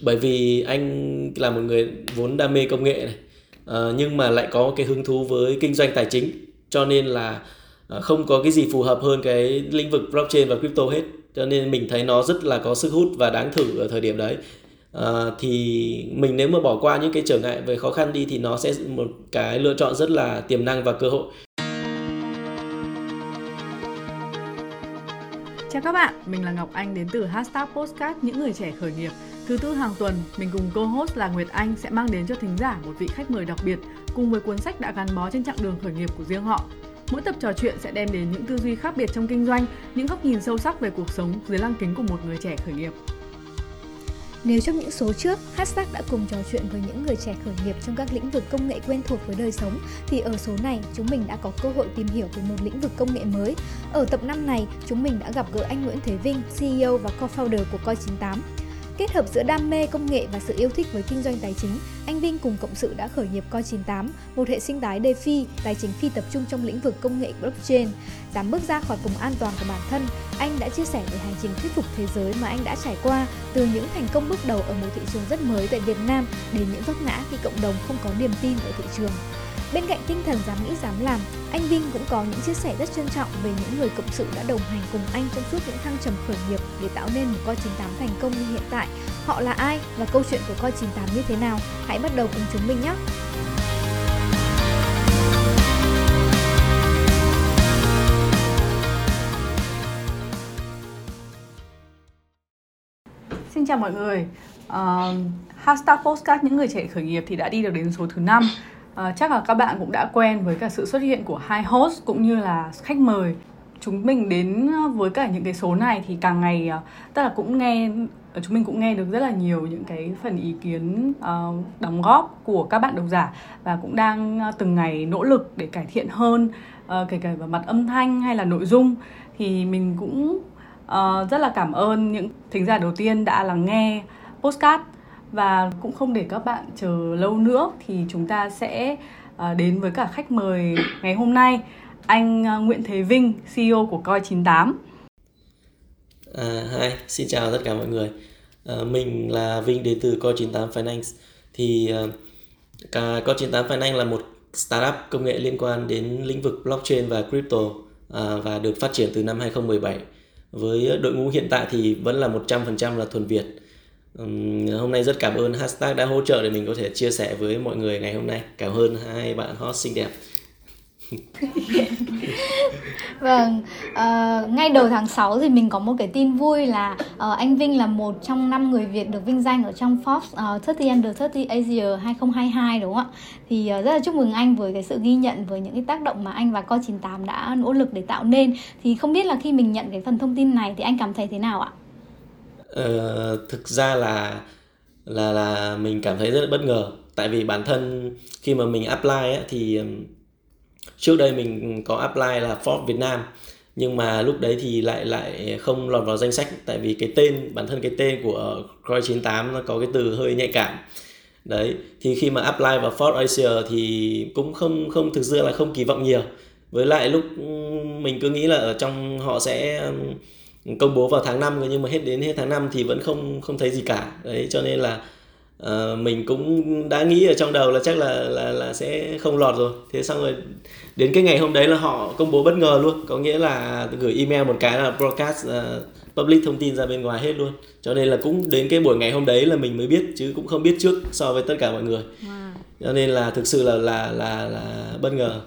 bởi vì anh là một người vốn đam mê công nghệ này. Uh, nhưng mà lại có cái hứng thú với kinh doanh tài chính cho nên là uh, không có cái gì phù hợp hơn cái lĩnh vực blockchain và crypto hết. Cho nên mình thấy nó rất là có sức hút và đáng thử ở thời điểm đấy. Uh, thì mình nếu mà bỏ qua những cái trở ngại về khó khăn đi thì nó sẽ một cái lựa chọn rất là tiềm năng và cơ hội. Chào các bạn, mình là Ngọc Anh đến từ Hashtag Postcard Những Người Trẻ Khởi Nghiệp. Thứ tư hàng tuần, mình cùng co-host là Nguyệt Anh sẽ mang đến cho thính giả một vị khách mời đặc biệt cùng với cuốn sách đã gắn bó trên chặng đường khởi nghiệp của riêng họ. Mỗi tập trò chuyện sẽ đem đến những tư duy khác biệt trong kinh doanh, những góc nhìn sâu sắc về cuộc sống dưới lăng kính của một người trẻ khởi nghiệp. Nếu trong những số trước, Hashtag đã cùng trò chuyện với những người trẻ khởi nghiệp trong các lĩnh vực công nghệ quen thuộc với đời sống, thì ở số này chúng mình đã có cơ hội tìm hiểu về một lĩnh vực công nghệ mới. Ở tập 5 này, chúng mình đã gặp gỡ anh Nguyễn Thế Vinh, CEO và co-founder của Coi98. Kết hợp giữa đam mê công nghệ và sự yêu thích với kinh doanh tài chính, anh Vinh cùng cộng sự đã khởi nghiệp Coi98, một hệ sinh thái DeFi, tài chính phi tập trung trong lĩnh vực công nghệ blockchain. Dám bước ra khỏi vùng an toàn của bản thân, anh đã chia sẻ về hành trình thuyết phục thế giới mà anh đã trải qua, từ những thành công bước đầu ở một thị trường rất mới tại Việt Nam đến những vấp ngã khi cộng đồng không có niềm tin ở thị trường. Bên cạnh tinh thần dám nghĩ dám làm, anh Vinh cũng có những chia sẻ rất trân trọng về những người cộng sự đã đồng hành cùng anh trong suốt những thăng trầm khởi nghiệp để tạo nên một coi 98 thành công như hiện tại. Họ là ai và câu chuyện của coi 98 như thế nào? Hãy bắt đầu cùng chúng mình nhé! Xin chào mọi người. Uh, hashtag postcard những người trẻ khởi nghiệp thì đã đi được đến số thứ 5 Ờ, chắc là các bạn cũng đã quen với cả sự xuất hiện của hai host cũng như là khách mời. Chúng mình đến ờ, với cả những cái số này thì càng ngày ờ, tức là cũng nghe chúng mình cũng nghe được rất là nhiều những cái phần ý kiến uh, đóng góp của các bạn độc giả và cũng đang từng ngày nỗ lực để cải thiện hơn uh, kể cả vào mặt âm thanh hay là nội dung. Thì mình cũng uh, rất là cảm ơn những thính giả đầu tiên đã lắng nghe postcard và cũng không để các bạn chờ lâu nữa thì chúng ta sẽ à, đến với cả khách mời ngày hôm nay anh à, Nguyễn Thế Vinh CEO của Coi 98 À, hi, xin chào tất cả mọi người. À, mình là Vinh đến từ Coi 98 Finance. Thì uh, cả Coi 98 Finance là một startup công nghệ liên quan đến lĩnh vực blockchain và crypto à, và được phát triển từ năm 2017. Với đội ngũ hiện tại thì vẫn là 100% là thuần Việt hôm nay rất cảm ơn hashtag đã hỗ trợ để mình có thể chia sẻ với mọi người ngày hôm nay cảm ơn hai bạn hot xinh đẹp vâng uh, ngay đầu tháng 6 thì mình có một cái tin vui là uh, anh Vinh là một trong năm người Việt được vinh danh ở trong Forbes ờ, uh, 30 Under 30 Asia 2022 đúng không ạ? Thì uh, rất là chúc mừng anh với cái sự ghi nhận với những cái tác động mà anh và Co98 đã nỗ lực để tạo nên. Thì không biết là khi mình nhận cái phần thông tin này thì anh cảm thấy thế nào ạ? Ờ, thực ra là là là mình cảm thấy rất là bất ngờ. Tại vì bản thân khi mà mình apply ấy, thì trước đây mình có apply là Forbes Việt Nam. Nhưng mà lúc đấy thì lại lại không lọt vào danh sách. Tại vì cái tên bản thân cái tên của Croy 98 nó có cái từ hơi nhạy cảm. Đấy thì khi mà apply vào Ford Asia thì cũng không không thực sự là không kỳ vọng nhiều. Với lại lúc mình cứ nghĩ là ở trong họ sẽ công bố vào tháng 5 nhưng mà hết đến hết tháng 5 thì vẫn không không thấy gì cả. Đấy cho nên là uh, mình cũng đã nghĩ ở trong đầu là chắc là là là sẽ không lọt rồi. Thế xong rồi đến cái ngày hôm đấy là họ công bố bất ngờ luôn. Có nghĩa là gửi email một cái là broadcast uh, public thông tin ra bên ngoài hết luôn. Cho nên là cũng đến cái buổi ngày hôm đấy là mình mới biết chứ cũng không biết trước so với tất cả mọi người. Wow. cho nên là thực sự là là là là bất ngờ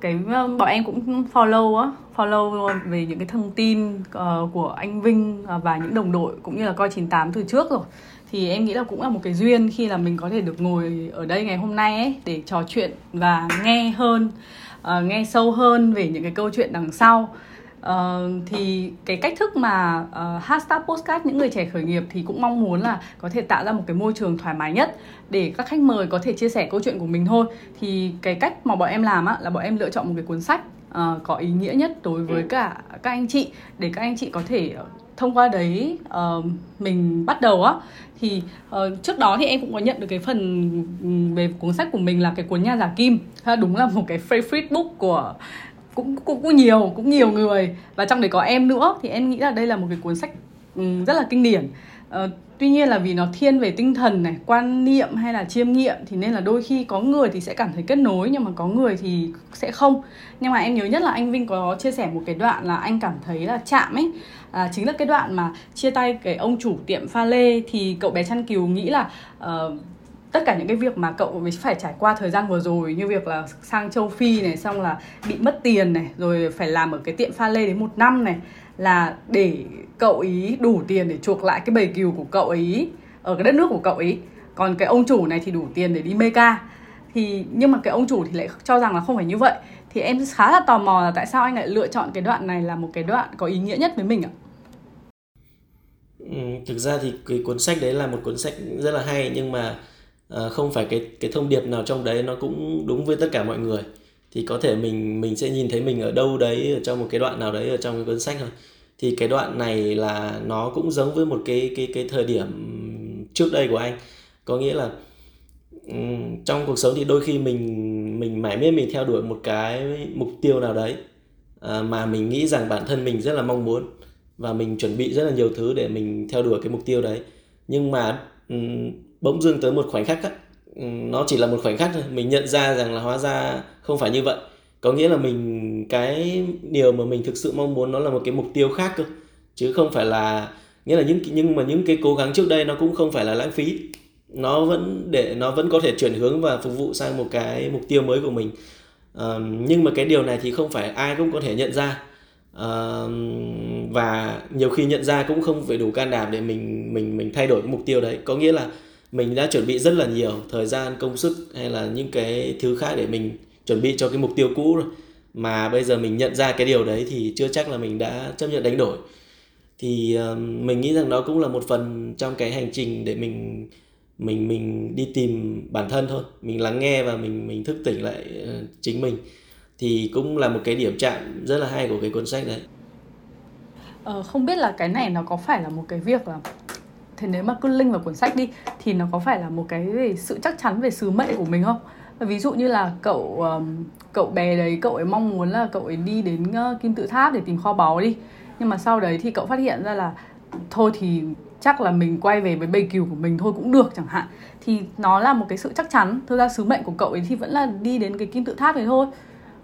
cái um, bọn em cũng follow á follow về những cái thông tin uh, của anh Vinh ờ, và những đồng đội cũng như là coi 98 từ trước rồi. Thì em nghĩ là cũng là một cái duyên khi là mình có thể được ngồi ở đây ngày hôm nay ấy để trò chuyện và nghe hơn uh, nghe sâu hơn về những cái câu chuyện đằng sau. Uh, thì cái cách thức mà uh, hashtag postcard những người trẻ khởi nghiệp thì cũng mong muốn là có thể tạo ra một cái môi trường thoải mái nhất để các khách mời có thể chia sẻ câu chuyện của mình thôi. Thì cái cách mà bọn em làm á là bọn em lựa chọn một cái cuốn sách uh, có ý nghĩa nhất đối với cả các anh chị. Để các anh chị có thể thông qua đấy uh, mình bắt đầu á. Thì uh, trước đó thì em cũng có nhận được cái phần về cuốn sách của mình là cái cuốn nhà giả kim. Đúng là một cái favorite book của cũng cũng cũng nhiều cũng nhiều người. Và trong đấy có em nữa thì em nghĩ là đây là một cái cuốn sách ừ, rất là kinh điển. Uh, tuy nhiên là vì nó thiên về tinh thần này quan niệm hay là chiêm nghiệm thì nên là đôi khi có người thì sẽ cảm thấy kết nối nhưng mà có người thì sẽ không. Nhưng mà em nhớ nhất là anh Vinh có chia sẻ một cái đoạn là anh cảm thấy là chạm ấy. À, chính là cái đoạn mà chia tay cái ông chủ tiệm pha lê thì cậu bé chăn cừu nghĩ là uh, tất cả những cái việc mà cậu phải trải qua thời gian vừa rồi như việc là sang châu Phi này xong là bị mất tiền này rồi phải làm ở cái tiệm pha lê đến một năm này là để cậu ý đủ tiền để chuộc lại cái bầy cừu của cậu ấy ở cái đất nước của cậu ấy còn cái ông chủ này thì đủ tiền để đi meka thì nhưng mà cái ông chủ thì lại cho rằng là không phải như vậy. Thì em khá là tò mò là tại sao anh lại lựa chọn cái đoạn này là một cái đoạn có ý nghĩa nhất với mình ạ? Ừ, thực ra thì cái cuốn sách đấy là một cuốn sách rất là hay nhưng mà Ờ, không phải cái cái thông điệp nào trong đấy nó cũng đúng với tất cả mọi người. Thì có thể mình mình sẽ nhìn thấy mình ở đâu đấy ở trong một cái đoạn nào đấy ở trong cái cuốn sách thôi. Thì cái đoạn này là nó cũng giống với một cái cái cái thời điểm trước đây của anh. Có nghĩa là trong cuộc sống thì đôi khi mình mình mãi miết mình theo đuổi một cái mục tiêu nào đấy à, mà mình nghĩ rằng bản thân mình rất là mong muốn và mình chuẩn bị rất là nhiều thứ để mình theo đuổi cái mục tiêu đấy. Nhưng mà bỗng dưng tới một khoảnh khắc á, ừ, nó chỉ là một khoảnh khắc thôi. Mình nhận ra rằng là hóa ra không phải như vậy. Có nghĩa là mình cái điều mà mình thực sự mong muốn nó là một cái mục tiêu khác cơ. Chứ không phải là nghĩa là những nhưng mà những cái cố gắng trước đây nó cũng không phải là lãng phí. Nó vẫn để nó vẫn có thể chuyển hướng và phục vụ sang một cái mục tiêu mới của mình. À, nhưng mà cái điều này thì không phải ai cũng có thể nhận ra. À, và nhiều khi nhận ra cũng không phải đủ can đảm để mình mình mình thay đổi cái mục tiêu đấy. Có nghĩa là mình đã chuẩn bị rất là nhiều thời gian công sức hay là những cái thứ khác để mình chuẩn bị cho cái mục tiêu cũ rồi. Mà bây giờ mình nhận ra cái điều đấy thì chưa chắc là mình đã chấp nhận đánh đổi. Thì uh, mình nghĩ rằng đó cũng là một phần trong cái hành trình để mình mình mình đi tìm bản thân thôi. Mình lắng nghe và mình mình thức tỉnh lại uh, chính mình. Thì cũng là một cái điểm chạm rất là hay của cái cuốn sách đấy. Ờ, không biết là cái này nó có phải là một cái việc là thế nếu mà cứ link vào cuốn sách đi thì nó có phải là một cái về sự chắc chắn về sứ mệnh của mình không? Ví dụ như là cậu um, cậu bé đấy cậu ấy mong muốn là cậu ấy đi đến uh, kim tự tháp để tìm kho báu đi. Nhưng mà sau đấy thì cậu phát hiện ra là thôi thì chắc là mình quay về với bầy cừu của mình thôi cũng được chẳng hạn. Thì nó là một cái sự chắc chắn. Thực ra sứ mệnh của cậu ấy thì vẫn là đi đến cái kim tự tháp đấy thôi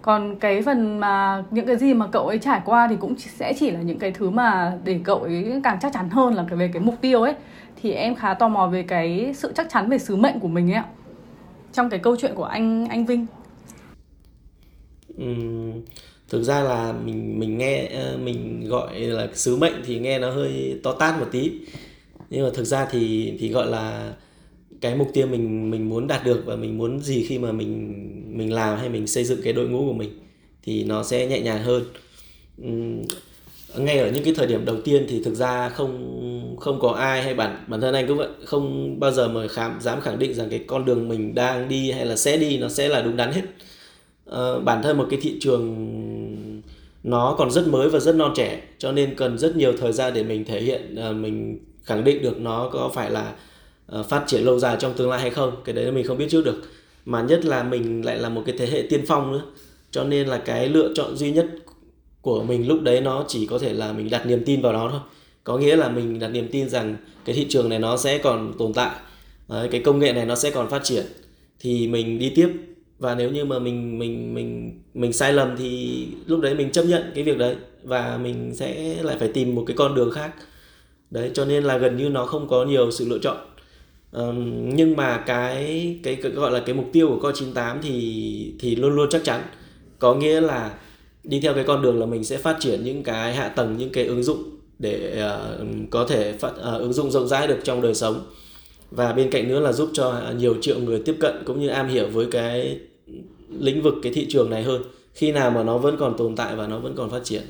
còn cái phần mà những cái gì mà cậu ấy trải qua thì cũng sẽ chỉ là những cái thứ mà để cậu ấy càng chắc chắn hơn là cái về cái mục tiêu ấy. Thì em khá tò mò về cái sự chắc chắn về sứ mệnh của mình ấy ạ. Trong cái câu chuyện của anh anh Vinh. Ừ, thực ra là mình mình nghe ờ, mình gọi là sứ mệnh thì nghe nó hơi to tát một tí. Nhưng mà thực ra thì thì gọi là cái mục tiêu mình mình muốn đạt được và mình muốn gì khi mà mình mình làm hay mình xây dựng cái đội ngũ của mình thì nó sẽ nhẹ nhàng hơn. Uhm, ngay ở những cái thời điểm đầu tiên thì thực ra không không có ai hay bản bản thân anh cũng vậy không bao giờ mà khám dám khẳng định rằng cái con đường mình đang đi hay là sẽ đi nó sẽ là đúng đắn hết. Uh, bản thân một cái thị trường nó còn rất mới và rất non trẻ cho nên cần rất nhiều thời gian để mình thể hiện uh, mình khẳng định được nó có phải là uh, phát triển lâu dài trong tương lai hay không cái đấy mình không biết trước được mà nhất là mình lại là một cái thế hệ tiên phong nữa. Cho nên là cái lựa chọn duy nhất của mình lúc đấy nó chỉ có thể là mình đặt niềm tin vào nó thôi. Có nghĩa là mình đặt niềm tin rằng cái thị trường này nó sẽ còn tồn tại đấy, cái công nghệ này nó sẽ còn phát triển. Thì mình đi tiếp. Và nếu như mà mình mình mình mình sai lầm thì lúc đấy mình chấp nhận cái việc đấy và mình sẽ lại phải tìm một cái con đường khác. Đấy cho nên là gần như nó không có nhiều sự lựa chọn um, nhưng mà cái, cái cái gọi là cái mục tiêu của co 98 thì thì luôn luôn chắc chắn. Có nghĩa là đi theo cái con đường là mình sẽ phát triển những cái hạ tầng những cái ứng dụng để uh, có thể phát uh, ứng dụng rộng rãi được trong đời sống. Và bên cạnh nữa là giúp cho nhiều triệu người tiếp cận cũng như am hiểu với cái lĩnh vực cái thị trường này hơn khi nào mà nó vẫn còn tồn tại và nó vẫn còn phát triển.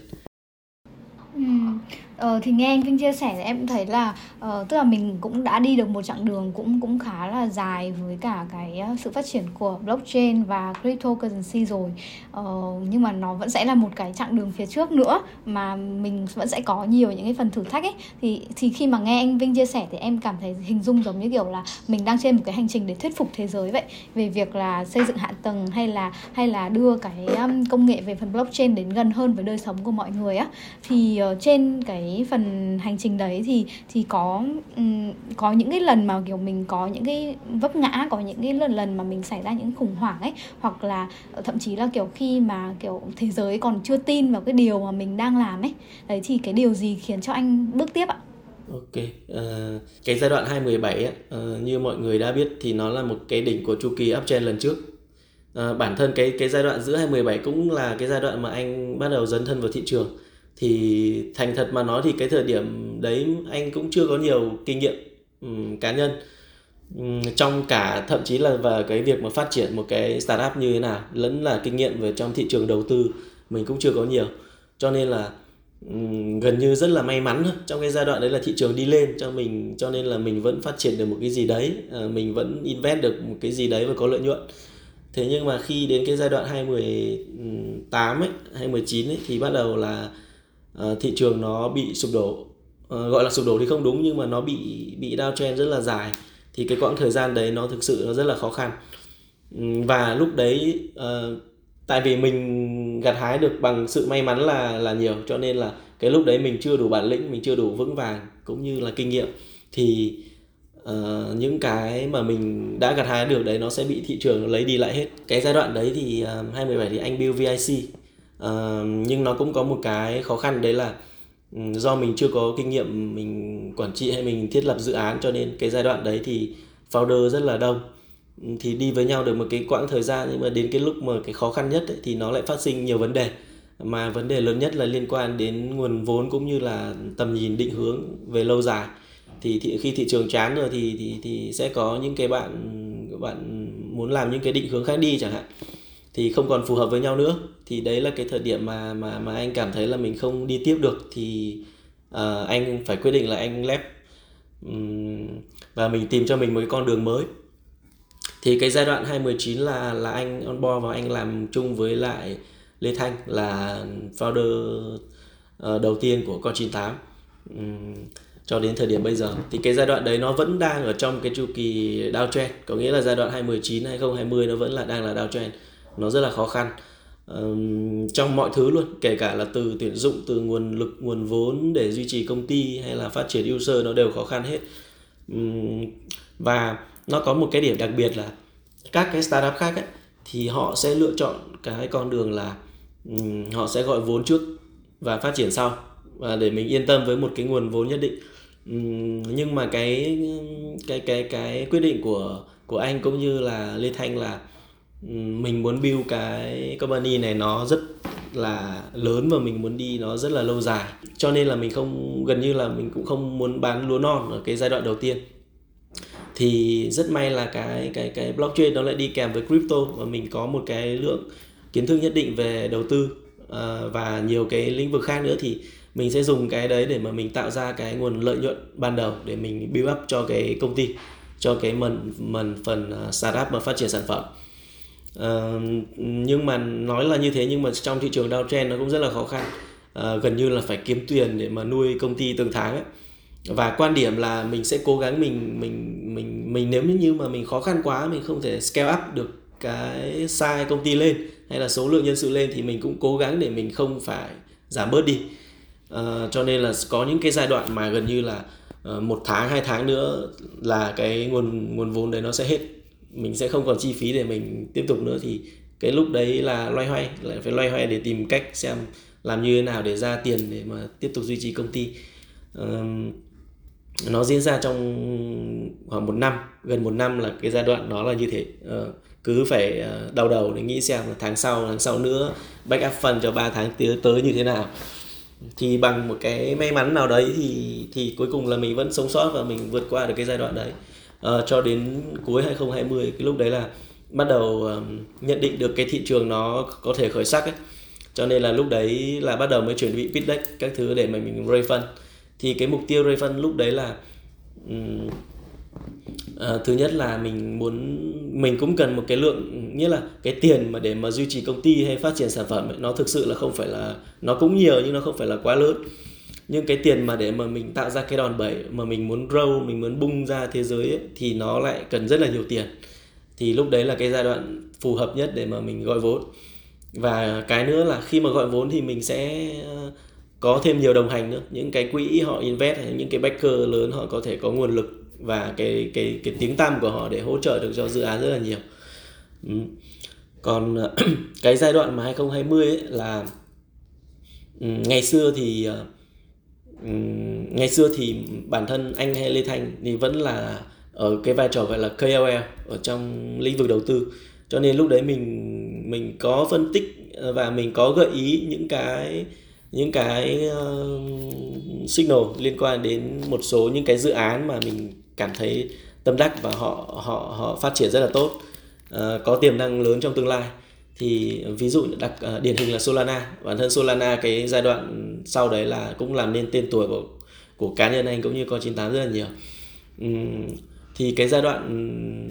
Ờ, thì nghe anh Vinh chia sẻ thì em cũng thấy là uh, tức là mình cũng đã đi được một chặng đường cũng cũng khá là dài với cả cái ờ, sự phát triển của blockchain và cryptocurrency rồi. Uh, nhưng mà nó vẫn sẽ là một cái chặng đường phía trước nữa mà mình vẫn sẽ có nhiều những cái phần thử thách ấy. Thì thì khi mà nghe anh Vinh chia sẻ thì em cảm thấy hình dung giống như kiểu là mình đang trên một cái hành trình để thuyết phục thế giới vậy về việc là xây dựng hạ tầng hay là hay là đưa cái um, công nghệ về phần blockchain đến gần hơn với đời sống của mọi người á. Thì uh, trên cái cái phần hành trình đấy thì thì có um, có những cái lần mà kiểu mình có những cái vấp ngã có những cái lần lần mà mình xảy ra những khủng hoảng ấy hoặc là ờ, thậm chí là kiểu khi mà kiểu thế giới còn chưa tin vào cái điều mà mình đang làm ấy đấy thì cái điều gì khiến cho anh bước tiếp ạ Ok, uh, cái giai đoạn 2017 ấy, uh, như mọi người đã biết thì nó là một cái đỉnh của chu kỳ uptrend lần trước. Uh, bản thân cái cái giai đoạn giữa 2017 cũng là cái giai đoạn mà anh bắt đầu dấn thân vào thị trường. Thì thành thật mà nói thì cái thời điểm đấy anh cũng chưa có nhiều kinh nghiệm um, cá nhân. Um, trong cả thậm chí là và cái việc mà phát triển một cái startup như thế nào lẫn là kinh nghiệm về trong thị trường đầu tư mình cũng chưa có nhiều. Cho nên là ừ, gần như rất là may mắn trong cái giai đoạn đấy là thị trường đi lên cho mình cho nên là mình vẫn phát triển được một cái gì đấy uh, mình vẫn invest được một cái gì đấy và có lợi nhuận. Thế nhưng mà khi đến cái giai đoạn 2018 ấy 2019 ấy thì bắt đầu là Ờ, thị trường nó bị sụp đổ. Uh, gọi là sụp đổ thì không đúng nhưng mà nó bị bị downtrend rất là dài. Thì cái quãng thời gian đấy nó thực sự nó rất là khó khăn. Ừ, và lúc đấy uh, tại vì mình gặt hái được bằng sự may mắn là là nhiều cho nên là cái lúc đấy mình chưa đủ bản lĩnh mình chưa đủ vững vàng cũng như là kinh nghiệm. Thì uh, những cái mà mình đã gặt hái được đấy nó sẽ bị thị trường lấy đi lại hết. Cái giai đoạn đấy thì uh, 2017 thì anh build VIC nhưng nó cũng có một cái khó khăn đấy là do mình chưa có kinh nghiệm mình quản trị hay mình thiết lập dự án cho nên cái giai đoạn đấy thì founder rất là đông. Thì đi với nhau được một cái quãng thời gian nhưng mà đến cái lúc mà cái khó khăn nhất ấy, thì nó lại phát sinh nhiều vấn đề. Mà vấn đề lớn nhất là liên quan đến nguồn vốn cũng như là tầm nhìn định hướng về lâu dài. Thì, thì khi thị trường chán rồi thì thì thì sẽ có những cái bạn bạn muốn làm những cái định hướng khác đi chẳng hạn thì không còn phù hợp với nhau nữa. Thì đấy là cái thời điểm mà mà mà anh cảm thấy là mình không đi tiếp được. Thì uh, anh phải quyết định là anh lép um, và mình tìm cho mình một cái con đường mới. Thì cái giai đoạn 2019 là là anh on board và anh làm chung với lại Lê Thanh là founder uh, đầu tiên của con 98 um, cho đến thời điểm bây giờ. Thì cái giai đoạn đấy nó vẫn đang ở trong cái chu kỳ downtrend. Có nghĩa là giai đoạn 2019 2020 nó vẫn là đang là downtrend nó rất là khó khăn. Um, trong mọi thứ luôn kể cả là từ tuyển dụng từ nguồn lực nguồn vốn để duy trì công ty hay là phát triển user nó đều khó khăn hết. Um, và nó có một cái điểm đặc biệt là các cái startup khác ấy, thì họ sẽ lựa chọn cái con đường là um, họ sẽ gọi vốn trước và phát triển sau. Và để mình yên tâm với một cái nguồn vốn nhất định. Um, nhưng mà cái cái cái cái quyết định của của anh cũng như là Lê Thanh là mình muốn build cái company này nó rất là lớn và mình muốn đi nó rất là lâu dài. Cho nên là mình không, gần như là mình cũng không muốn bán lúa non ở cái giai đoạn đầu tiên. Thì rất may là cái cái cái blockchain nó lại đi kèm với crypto và mình có một cái lượng kiến thức nhất định về đầu tư à, và nhiều cái lĩnh vực khác nữa thì mình sẽ dùng cái đấy để mà mình tạo ra cái nguồn lợi nhuận ban đầu để mình build up cho cái công ty, cho cái mần mần phần à, startup mà phát triển sản phẩm uh, nhưng mà nói là như thế nhưng mà trong thị trường downtrend nó cũng rất là khó khăn. Uh, gần như là phải kiếm tiền để mà nuôi công ty từng tháng ấy. Và quan điểm là mình sẽ cố gắng mình mình mình mình nếu như mà mình khó khăn quá mình không thể scale up được cái size công ty lên hay là số lượng nhân sự lên thì mình cũng cố gắng để mình không phải giảm bớt đi. Uh, cho nên là có những cái giai đoạn mà gần như là uh, một tháng hai tháng nữa là cái nguồn nguồn vốn đấy nó sẽ hết mình sẽ không còn chi phí để mình tiếp tục nữa thì cái lúc đấy là loay hoay lại phải loay hoay để tìm cách xem làm như thế nào để ra tiền để mà tiếp tục duy trì công ty. Uh, nó diễn ra trong khoảng một năm gần một năm là cái giai đoạn đó là như thế. Uh, cứ phải uh, đau đầu để nghĩ xem là tháng sau tháng sau nữa backup phần cho 3 tháng tới tới như thế nào. Thì bằng một cái may mắn nào đấy thì thì cuối cùng là mình vẫn sống sót và mình vượt qua được cái giai đoạn đấy uh, cho đến cuối 2020 cái lúc đấy là bắt đầu um, nhận định được cái thị trường nó có thể khởi sắc ấy. Cho nên là lúc đấy là bắt đầu mới chuẩn bị pitch deck các thứ để mà mình raise fund thì cái mục tiêu Raven lúc đấy là um, uh, thứ nhất là mình muốn mình cũng cần một cái lượng nghĩa là cái tiền mà để mà duy trì công ty hay phát triển sản phẩm ấy, nó thực sự là không phải là nó cũng nhiều nhưng nó không phải là quá lớn nhưng cái tiền mà để mà mình tạo ra cái đòn bẩy mà mình muốn grow mình muốn bung ra thế giới ấy, thì nó lại cần rất là nhiều tiền. Thì lúc đấy là cái giai đoạn phù hợp nhất để mà mình gọi vốn. Và cái nữa là khi mà gọi vốn thì mình sẽ ờ, có thêm nhiều đồng hành nữa. Những cái quỹ họ invest hay những cái backer lớn họ có thể có nguồn lực và cái cái cái tiếng tăm của họ để hỗ trợ được cho dự án rất là nhiều. Ừ. còn ờ, cái giai đoạn mà 2020 ấy là ngày xưa thì ờ, ngày xưa thì bản thân anh hay Lê Thanh thì vẫn là ở cái vai trò gọi là KOL ở trong lĩnh vực đầu tư. Cho nên lúc đấy mình mình có phân tích và mình có gợi ý những cái những cái uh, signal liên quan đến một số những cái dự án mà mình cảm thấy tâm đắc và họ họ họ phát triển rất là tốt uh, có tiềm năng lớn trong tương lai thì ví dụ đặc uh, điển hình là Solana. Bản thân Solana cái giai đoạn sau đấy là cũng làm nên tên tuổi của của cá nhân anh cũng như con 98 rất là nhiều. Uhm, thì cái giai đoạn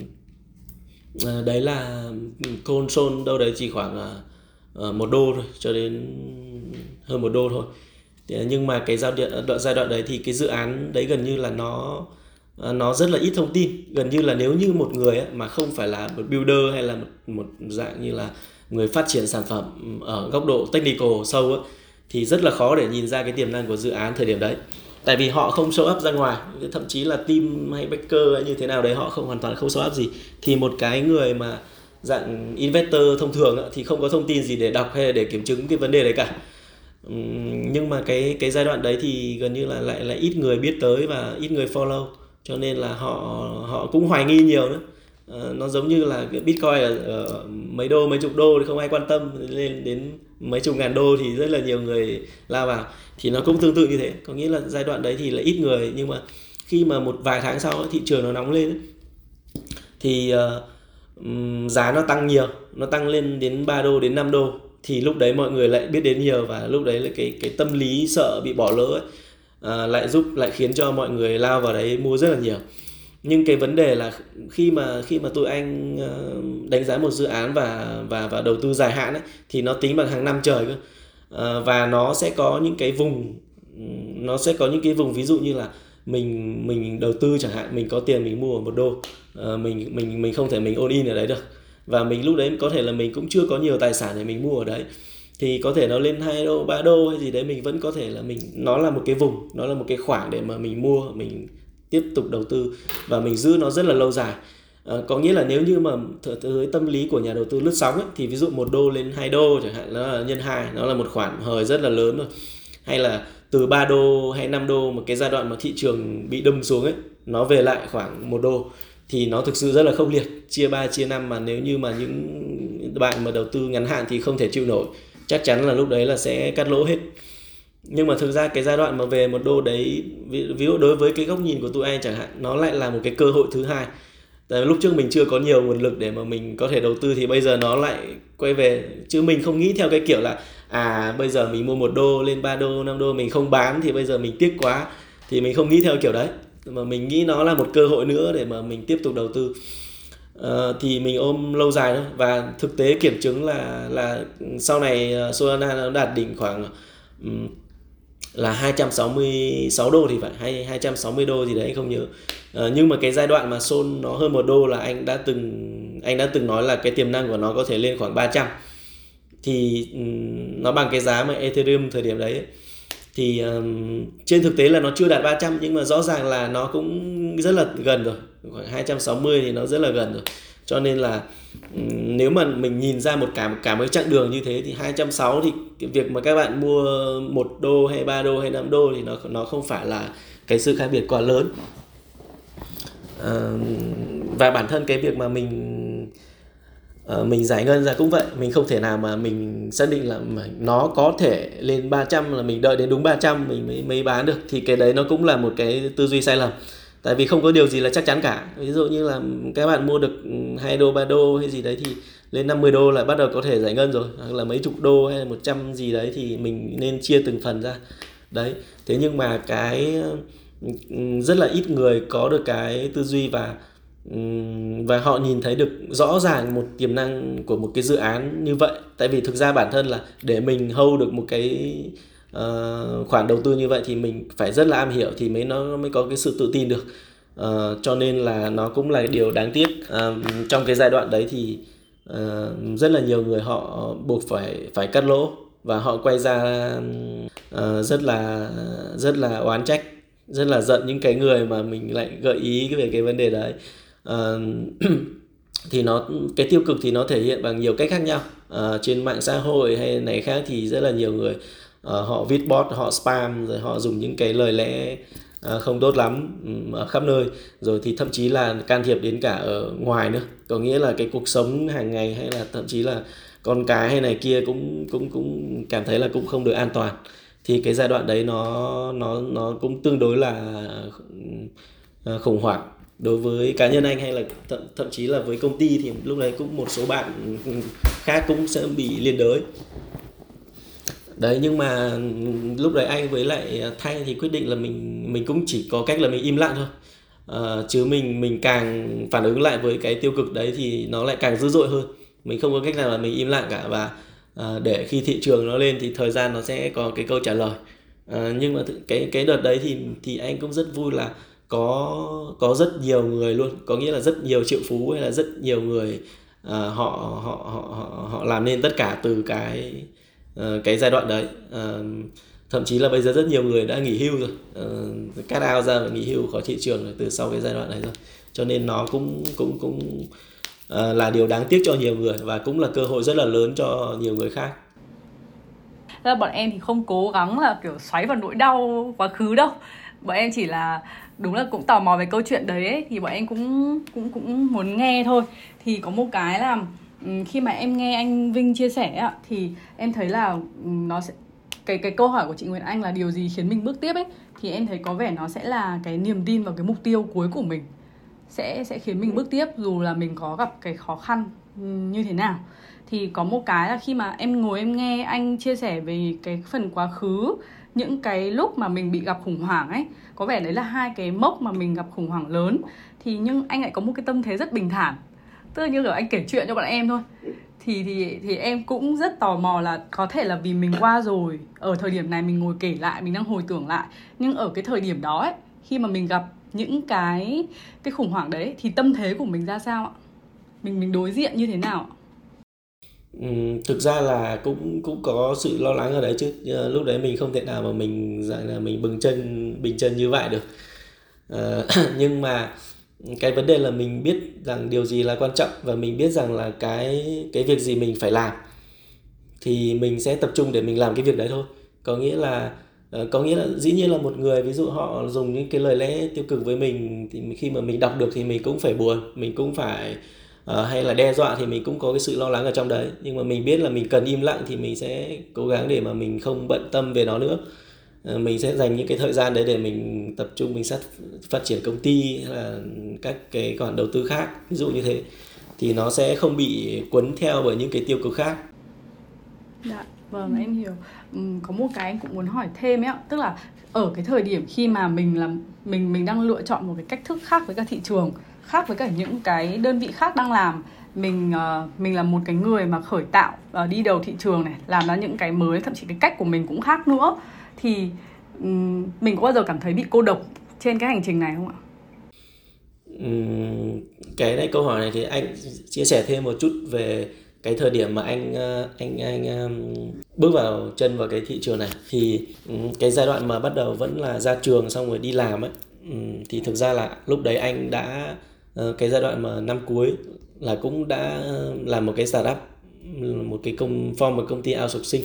uh, đấy là console đâu đấy chỉ khoảng uh, một đô thôi cho đến hơn một đô thôi. Nhưng mà cái giao điện đoạn giai đoạn đấy thì cái dự án đấy gần như là nó nó rất là ít thông tin. Gần như là nếu như một người ấy, mà không phải là một builder hay là một, một dạng như là người phát triển sản phẩm ừ, ở góc độ technical sâu ấy, thì rất là khó để nhìn ra cái tiềm năng của dự án thời điểm đấy. Tại vì họ không show up ra ngoài thậm chí là team hay backer hay như thế nào đấy họ không hoàn toàn không show up gì. Thì một cái người mà dạng investor thông thường ấy, thì không có thông tin gì để đọc hay để kiểm chứng cái vấn đề đấy cả. Ừ, nhưng mà cái cái giai đoạn đấy thì gần như là lại là ít người biết tới và ít người follow cho nên là họ họ cũng hoài nghi nhiều nữa. Ờ, nó giống như là bitcoin ở, ờ, mấy đô mấy chục đô thì không ai quan tâm. Lên đến mấy chục ngàn đô thì rất là nhiều người lao vào. Thì nó cũng tương tự như thế. Có nghĩa là giai đoạn đấy thì là ít người nhưng mà khi mà một vài tháng sau thị trường nó nóng lên thì uh, giá nó tăng nhiều. Nó tăng lên đến 3 đô đến 5 đô. Thì lúc đấy mọi người lại biết đến nhiều và lúc đấy là cái cái tâm lý sợ bị bỏ lỡ ấy, lại giúp lại khiến cho mọi người lao vào đấy mua rất là nhiều nhưng cái vấn đề là khi mà khi mà tụi anh ờ, đánh giá một dự án và và và đầu tư dài hạn ấy, thì nó tính bằng hàng năm trời cơ. À, và nó sẽ có những cái vùng nó sẽ có những cái vùng ví dụ như là mình mình đầu tư chẳng hạn mình có tiền mình mua một đô à, mình mình mình không thể mình all in ở đấy được. Và mình lúc đấy có thể là mình cũng chưa có nhiều tài sản để mình mua ở đấy. Thì có thể nó lên 2 đô 3 đô hay gì đấy mình vẫn có thể là mình nó là một cái vùng nó là một cái khoảng để mà mình mua mình tiếp tục đầu tư và mình giữ nó rất là lâu dài. À, có nghĩa là nếu như mà với tâm lý của nhà đầu tư lướt sóng ấy, thì ví dụ một đô lên 2 đô chẳng hạn nó là nhân 2 nó là một khoản hời rất là lớn rồi. Hay là từ 3 đô hay 5 đô một cái giai đoạn mà thị trường bị đâm xuống ấy nó về lại khoảng một đô thì nó thực sự rất là không liệt. Chia 3 chia 5 mà nếu như mà những bạn mà đầu tư ngắn hạn thì không thể chịu nổi. Chắc chắn là lúc đấy là sẽ cắt lỗ hết nhưng mà thực ra cái giai đoạn mà về một đô đấy ví, ví dụ đối với cái góc nhìn của tụi anh chẳng hạn nó lại là một cái cơ hội thứ hai. Tại lúc trước mình chưa có nhiều nguồn lực để mà mình có thể đầu tư thì bây giờ nó lại quay về. Chứ mình không nghĩ theo cái kiểu là à bây giờ mình mua một đô lên 3 đô 5 đô mình không bán thì bây giờ mình tiếc quá. Thì mình không nghĩ theo kiểu đấy. Mà mình nghĩ nó là một cơ hội nữa để mà mình tiếp tục đầu tư. À, thì mình ôm lâu dài thôi. Và thực tế kiểm chứng là là sau này ờ, Solana nó đạt đỉnh khoảng um, là 266 đô thì phải hay 260 đô gì đấy anh không nhớ. Uh, nhưng mà cái giai đoạn mà Sol nó hơn một đô là anh đã từng anh đã từng nói là cái tiềm năng của nó có thể lên khoảng 300 thì um, nó bằng cái giá mà Ethereum thời điểm đấy ấy. Thì um, trên thực tế là nó chưa đạt 300 nhưng mà rõ ràng là nó cũng rất là gần rồi. Khoảng 260 thì nó rất là gần rồi cho nên là nếu mà mình nhìn ra một cả một cả một chặng đường như thế thì 260 thì cái việc mà các bạn mua một đô hay 3 đô hay 5 đô thì nó nó không phải là cái sự khác biệt quá lớn. À, và bản thân cái việc mà mình uh, mình giải ngân ra cũng vậy. Mình không thể nào mà mình xác định là nó có thể lên 300 là mình đợi đến đúng 300 mình mới mới bán được. Thì cái đấy nó cũng là một cái tư duy sai lầm tại vì không có điều gì là chắc chắn cả. Ví dụ như là các bạn mua được 2 đô 3 đô hay gì đấy thì lên 50 đô là bắt đầu có thể giải ngân rồi. Hoặc là mấy chục đô hay là 100 gì đấy thì mình nên chia từng phần ra. Đấy, thế nhưng mà cái rất là ít người có được cái tư duy và và họ nhìn thấy được rõ ràng một tiềm năng của một cái dự án như vậy. Tại vì thực ra bản thân là để mình hâu được một cái uh, khoản đầu tư như vậy thì mình phải rất là am hiểu thì mới nó mới có cái sự tự tin được. Uh, cho nên là nó cũng là điều đáng tiếc. Uh, trong cái giai đoạn đấy thì uh, rất là nhiều người họ buộc phải phải cắt lỗ và họ quay ra uh, rất là rất là oán trách rất là giận những cái người mà mình lại gợi ý về cái vấn đề đấy. Uh, thì nó cái tiêu cực thì nó thể hiện bằng nhiều cách khác nhau. Uh, trên mạng xã hội hay này khác thì rất là nhiều người uh, Ờ, họ viết bot họ spam rồi họ dùng những cái lời lẽ uh, không tốt lắm ừ, um, ở khắp nơi. Rồi thì thậm chí là can thiệp đến cả ở ngoài nữa. Có nghĩa là cái cuộc sống hàng ngày hay là thậm chí là con cái hay này kia cũng cũng cũng cảm thấy là cũng không được an toàn. Thì cái giai đoạn đấy nó nó nó cũng tương đối là ừ, à, khủng hoảng. Đối với cá nhân anh hay là thậm, thậm chí là với công ty thì lúc đấy cũng một số bạn khác cũng sẽ bị liên đới đấy nhưng mà lúc đấy anh với lại thanh thì quyết định là mình mình cũng chỉ có cách là mình im lặng thôi. À, chứ mình mình càng phản ứng lại với cái tiêu cực đấy thì nó lại càng dữ dội hơn. Mình không có cách nào là mình im lặng cả và à, để khi thị trường nó lên thì thời gian nó sẽ có cái câu trả lời. À, nhưng mà cái cái đợt đấy thì thì anh cũng rất vui là có có rất nhiều người luôn. Có nghĩa là rất nhiều triệu phú hay là rất nhiều người họ họ, họ họ họ làm nên tất cả từ cái uh, cái giai đoạn đấy. Uh, thậm chí là bây giờ rất nhiều người đã nghỉ hưu rồi. Uh, cắt ao ra và nghỉ hưu khỏi thị trường rồi từ sau cái giai đoạn này rồi. Cho nên nó cũng cũng cũng uh, là điều đáng tiếc cho nhiều người và cũng là cơ hội rất là lớn cho nhiều người khác. Ra bọn em thì không cố gắng là kiểu xoáy vào nỗi đau quá khứ đâu. Bọn em chỉ là đúng là cũng tò mò về câu chuyện đấy ấy, thì bọn em cũng cũng cũng muốn nghe thôi. Thì có một cái là Ừ, khi mà em nghe anh Vinh chia sẻ thì em thấy là ừ, nó sẽ, cái cái câu hỏi của chị Nguyễn Anh là điều gì khiến mình bước tiếp ấy, thì em thấy có vẻ nó sẽ là cái niềm tin vào cái mục tiêu cuối của mình, sẽ sẽ khiến mình bước tiếp dù là mình có gặp cái khó khăn ừ, như thế nào. Thì có một cái là khi mà em ngồi em nghe anh chia sẻ về cái phần quá khứ, những cái lúc mà mình bị gặp khủng hoảng ấy, có vẻ đấy là hai cái mốc mà mình gặp khủng hoảng lớn, thì nhưng anh lại có một cái tâm thế rất bình thản tức là như kiểu anh kể chuyện cho bọn em thôi. Thì thì thì em cũng rất tò mò là có thể là vì mình qua rồi ở thời điểm này mình ngồi kể lại mình đang hồi tưởng lại. Nhưng ở cái thời điểm đó ấy khi mà mình gặp những cái cái khủng hoảng đấy thì tâm thế của mình ra sao ạ? Mình mình đối diện như thế nào ạ? Ừ, thực ra là cũng cũng có sự lo lắng ở đấy chứ. Lúc đấy mình không thể nào mà mình rằng là mình bừng chân bình chân như vậy được. À, nhưng mà cái vấn đề là mình biết rằng điều gì là quan trọng và mình biết rằng là cái cái việc gì mình phải làm thì mình sẽ tập trung để mình làm cái việc đấy thôi. Có nghĩa là ờ, có nghĩa là dĩ nhiên là một người ví dụ họ dùng những cái lời lẽ tiêu cực với mình thì khi mà mình đọc được thì mình cũng phải buồn mình cũng phải uh, hay là đe dọa thì mình cũng có cái sự lo lắng ở trong đấy. Nhưng mà mình biết là mình cần im lặng thì mình sẽ cố gắng để mà mình không bận tâm về nó nữa. Ờ, mình sẽ dành những cái thời gian đấy để mình tập trung mình sát phát triển công ty hay là các cái khoản đầu tư khác. Ví dụ như thế thì nó sẽ không bị cuốn theo bởi những cái tiêu cực khác. Dạ, vâng em hiểu. Có một cái anh cũng muốn hỏi thêm ấy, tức là ở cái thời điểm khi mà mình làm mình mình đang lựa chọn một cái cách thức khác với cả thị trường khác với cả những cái đơn vị khác đang làm mình uh, mình là một cái người mà khởi tạo uh, đi đầu thị trường này làm ra những cái mới thậm chí cái cách của mình cũng khác nữa thì um, mình có bao giờ cảm thấy bị cô độc trên cái hành trình này không ạ? Cái này câu hỏi này thì anh chia sẻ thêm một chút về cái thời điểm mà anh ờ, anh anh um, bước vào chân vào cái thị trường này thì um, cái giai đoạn mà bắt đầu vẫn là ra trường xong rồi đi làm ấy um, thì thực ra là lúc đấy anh đã ờ, cái giai đoạn mà năm cuối là cũng đã làm một cái startup một cái công form một công ty outsourcing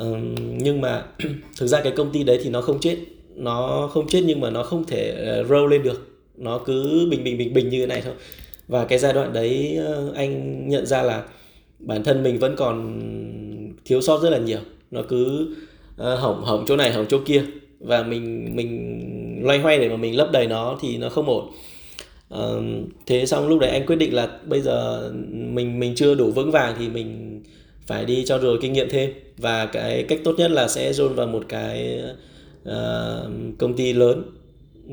uh, nhưng mà thực ra cái công ty đấy thì nó không chết. Nó không chết nhưng mà nó không thể ờ, roll lên được. Nó cứ bình bình bình bình như thế này thôi. Và cái giai đoạn đấy ờ, anh nhận ra là bản thân mình vẫn còn thiếu sót rất là nhiều. Nó cứ uh, hỏng hỏng chỗ này hỏng chỗ kia. Và mình mình loay hoay để mà mình lấp đầy nó thì nó không ổn. Uh, thế xong lúc đấy anh quyết định là bây giờ mình mình chưa đủ vững vàng thì mình phải đi cho rồi kinh nghiệm thêm. Và cái cách tốt nhất là sẽ dồn vào một cái uh, công ty lớn.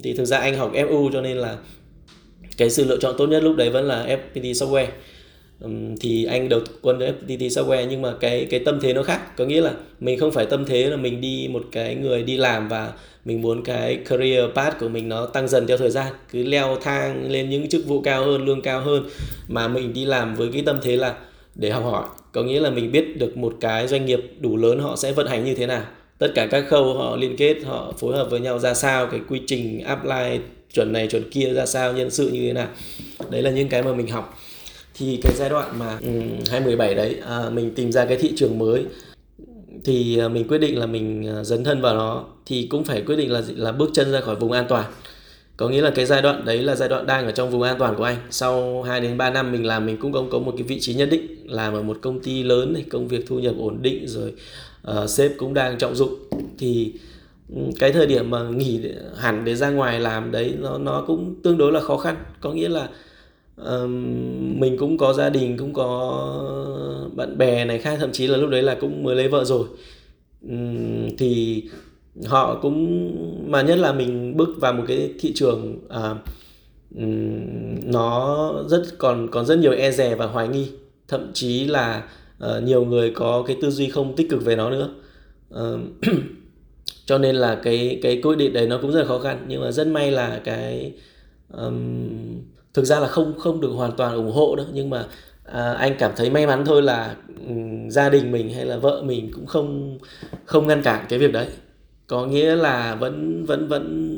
Thì thực ra anh học FU cho nên là cái sự lựa chọn tốt nhất lúc đấy vẫn là FPT Software. Um, thì anh đầu quân cho FPT Software nhưng mà cái cái tâm thế nó khác. Có nghĩa là mình không phải tâm thế là mình đi một cái người đi làm và mình muốn cái career path của mình nó tăng dần theo thời gian. Cứ leo thang lên những chức vụ cao hơn lương cao hơn mà mình đi làm với cái tâm thế là để học hỏi. Có nghĩa là mình biết được một cái doanh nghiệp đủ lớn họ sẽ vận hành như thế nào. Tất cả các khâu họ liên kết họ phối hợp với nhau ra sao cái quy trình apply chuẩn này chuẩn kia ra sao nhân sự như thế nào. Đấy là những cái mà mình học. Thì cái giai đoạn mà ừ, um, 2017 đấy à, mình tìm ra cái thị trường mới thì à, mình quyết định là mình à, dấn thân vào nó. Thì cũng phải quyết định là là bước chân ra khỏi vùng an toàn có nghĩa là cái giai đoạn đấy là giai đoạn đang ở trong vùng an toàn của anh. Sau 2 đến 3 năm mình làm mình cũng không có một cái vị trí nhất định làm ở một công ty lớn này công việc thu nhập ổn định rồi uh, sếp cũng đang trọng dụng. Thì ừ, cái thời điểm mà nghỉ hẳn để ra ngoài làm đấy nó nó cũng tương đối là khó khăn. Có nghĩa là um, mình cũng có gia đình cũng có bạn bè này khác thậm chí là lúc đấy là cũng mới lấy vợ rồi. Um, thì họ cũng mà nhất là mình bước vào một cái thị trường à, nó rất còn còn rất nhiều e dè và hoài nghi. Thậm chí là uh, nhiều người có cái tư duy không tích cực về nó nữa. Uh, cho nên là cái cái quyết định đấy nó cũng rất là khó khăn. Nhưng mà rất may là cái um, thực ra là không không được hoàn toàn ủng hộ đâu. Nhưng mà à, anh cảm thấy may mắn thôi là um, gia đình mình hay là vợ mình cũng không không ngăn cản cái việc đấy có nghĩa là vẫn vẫn vẫn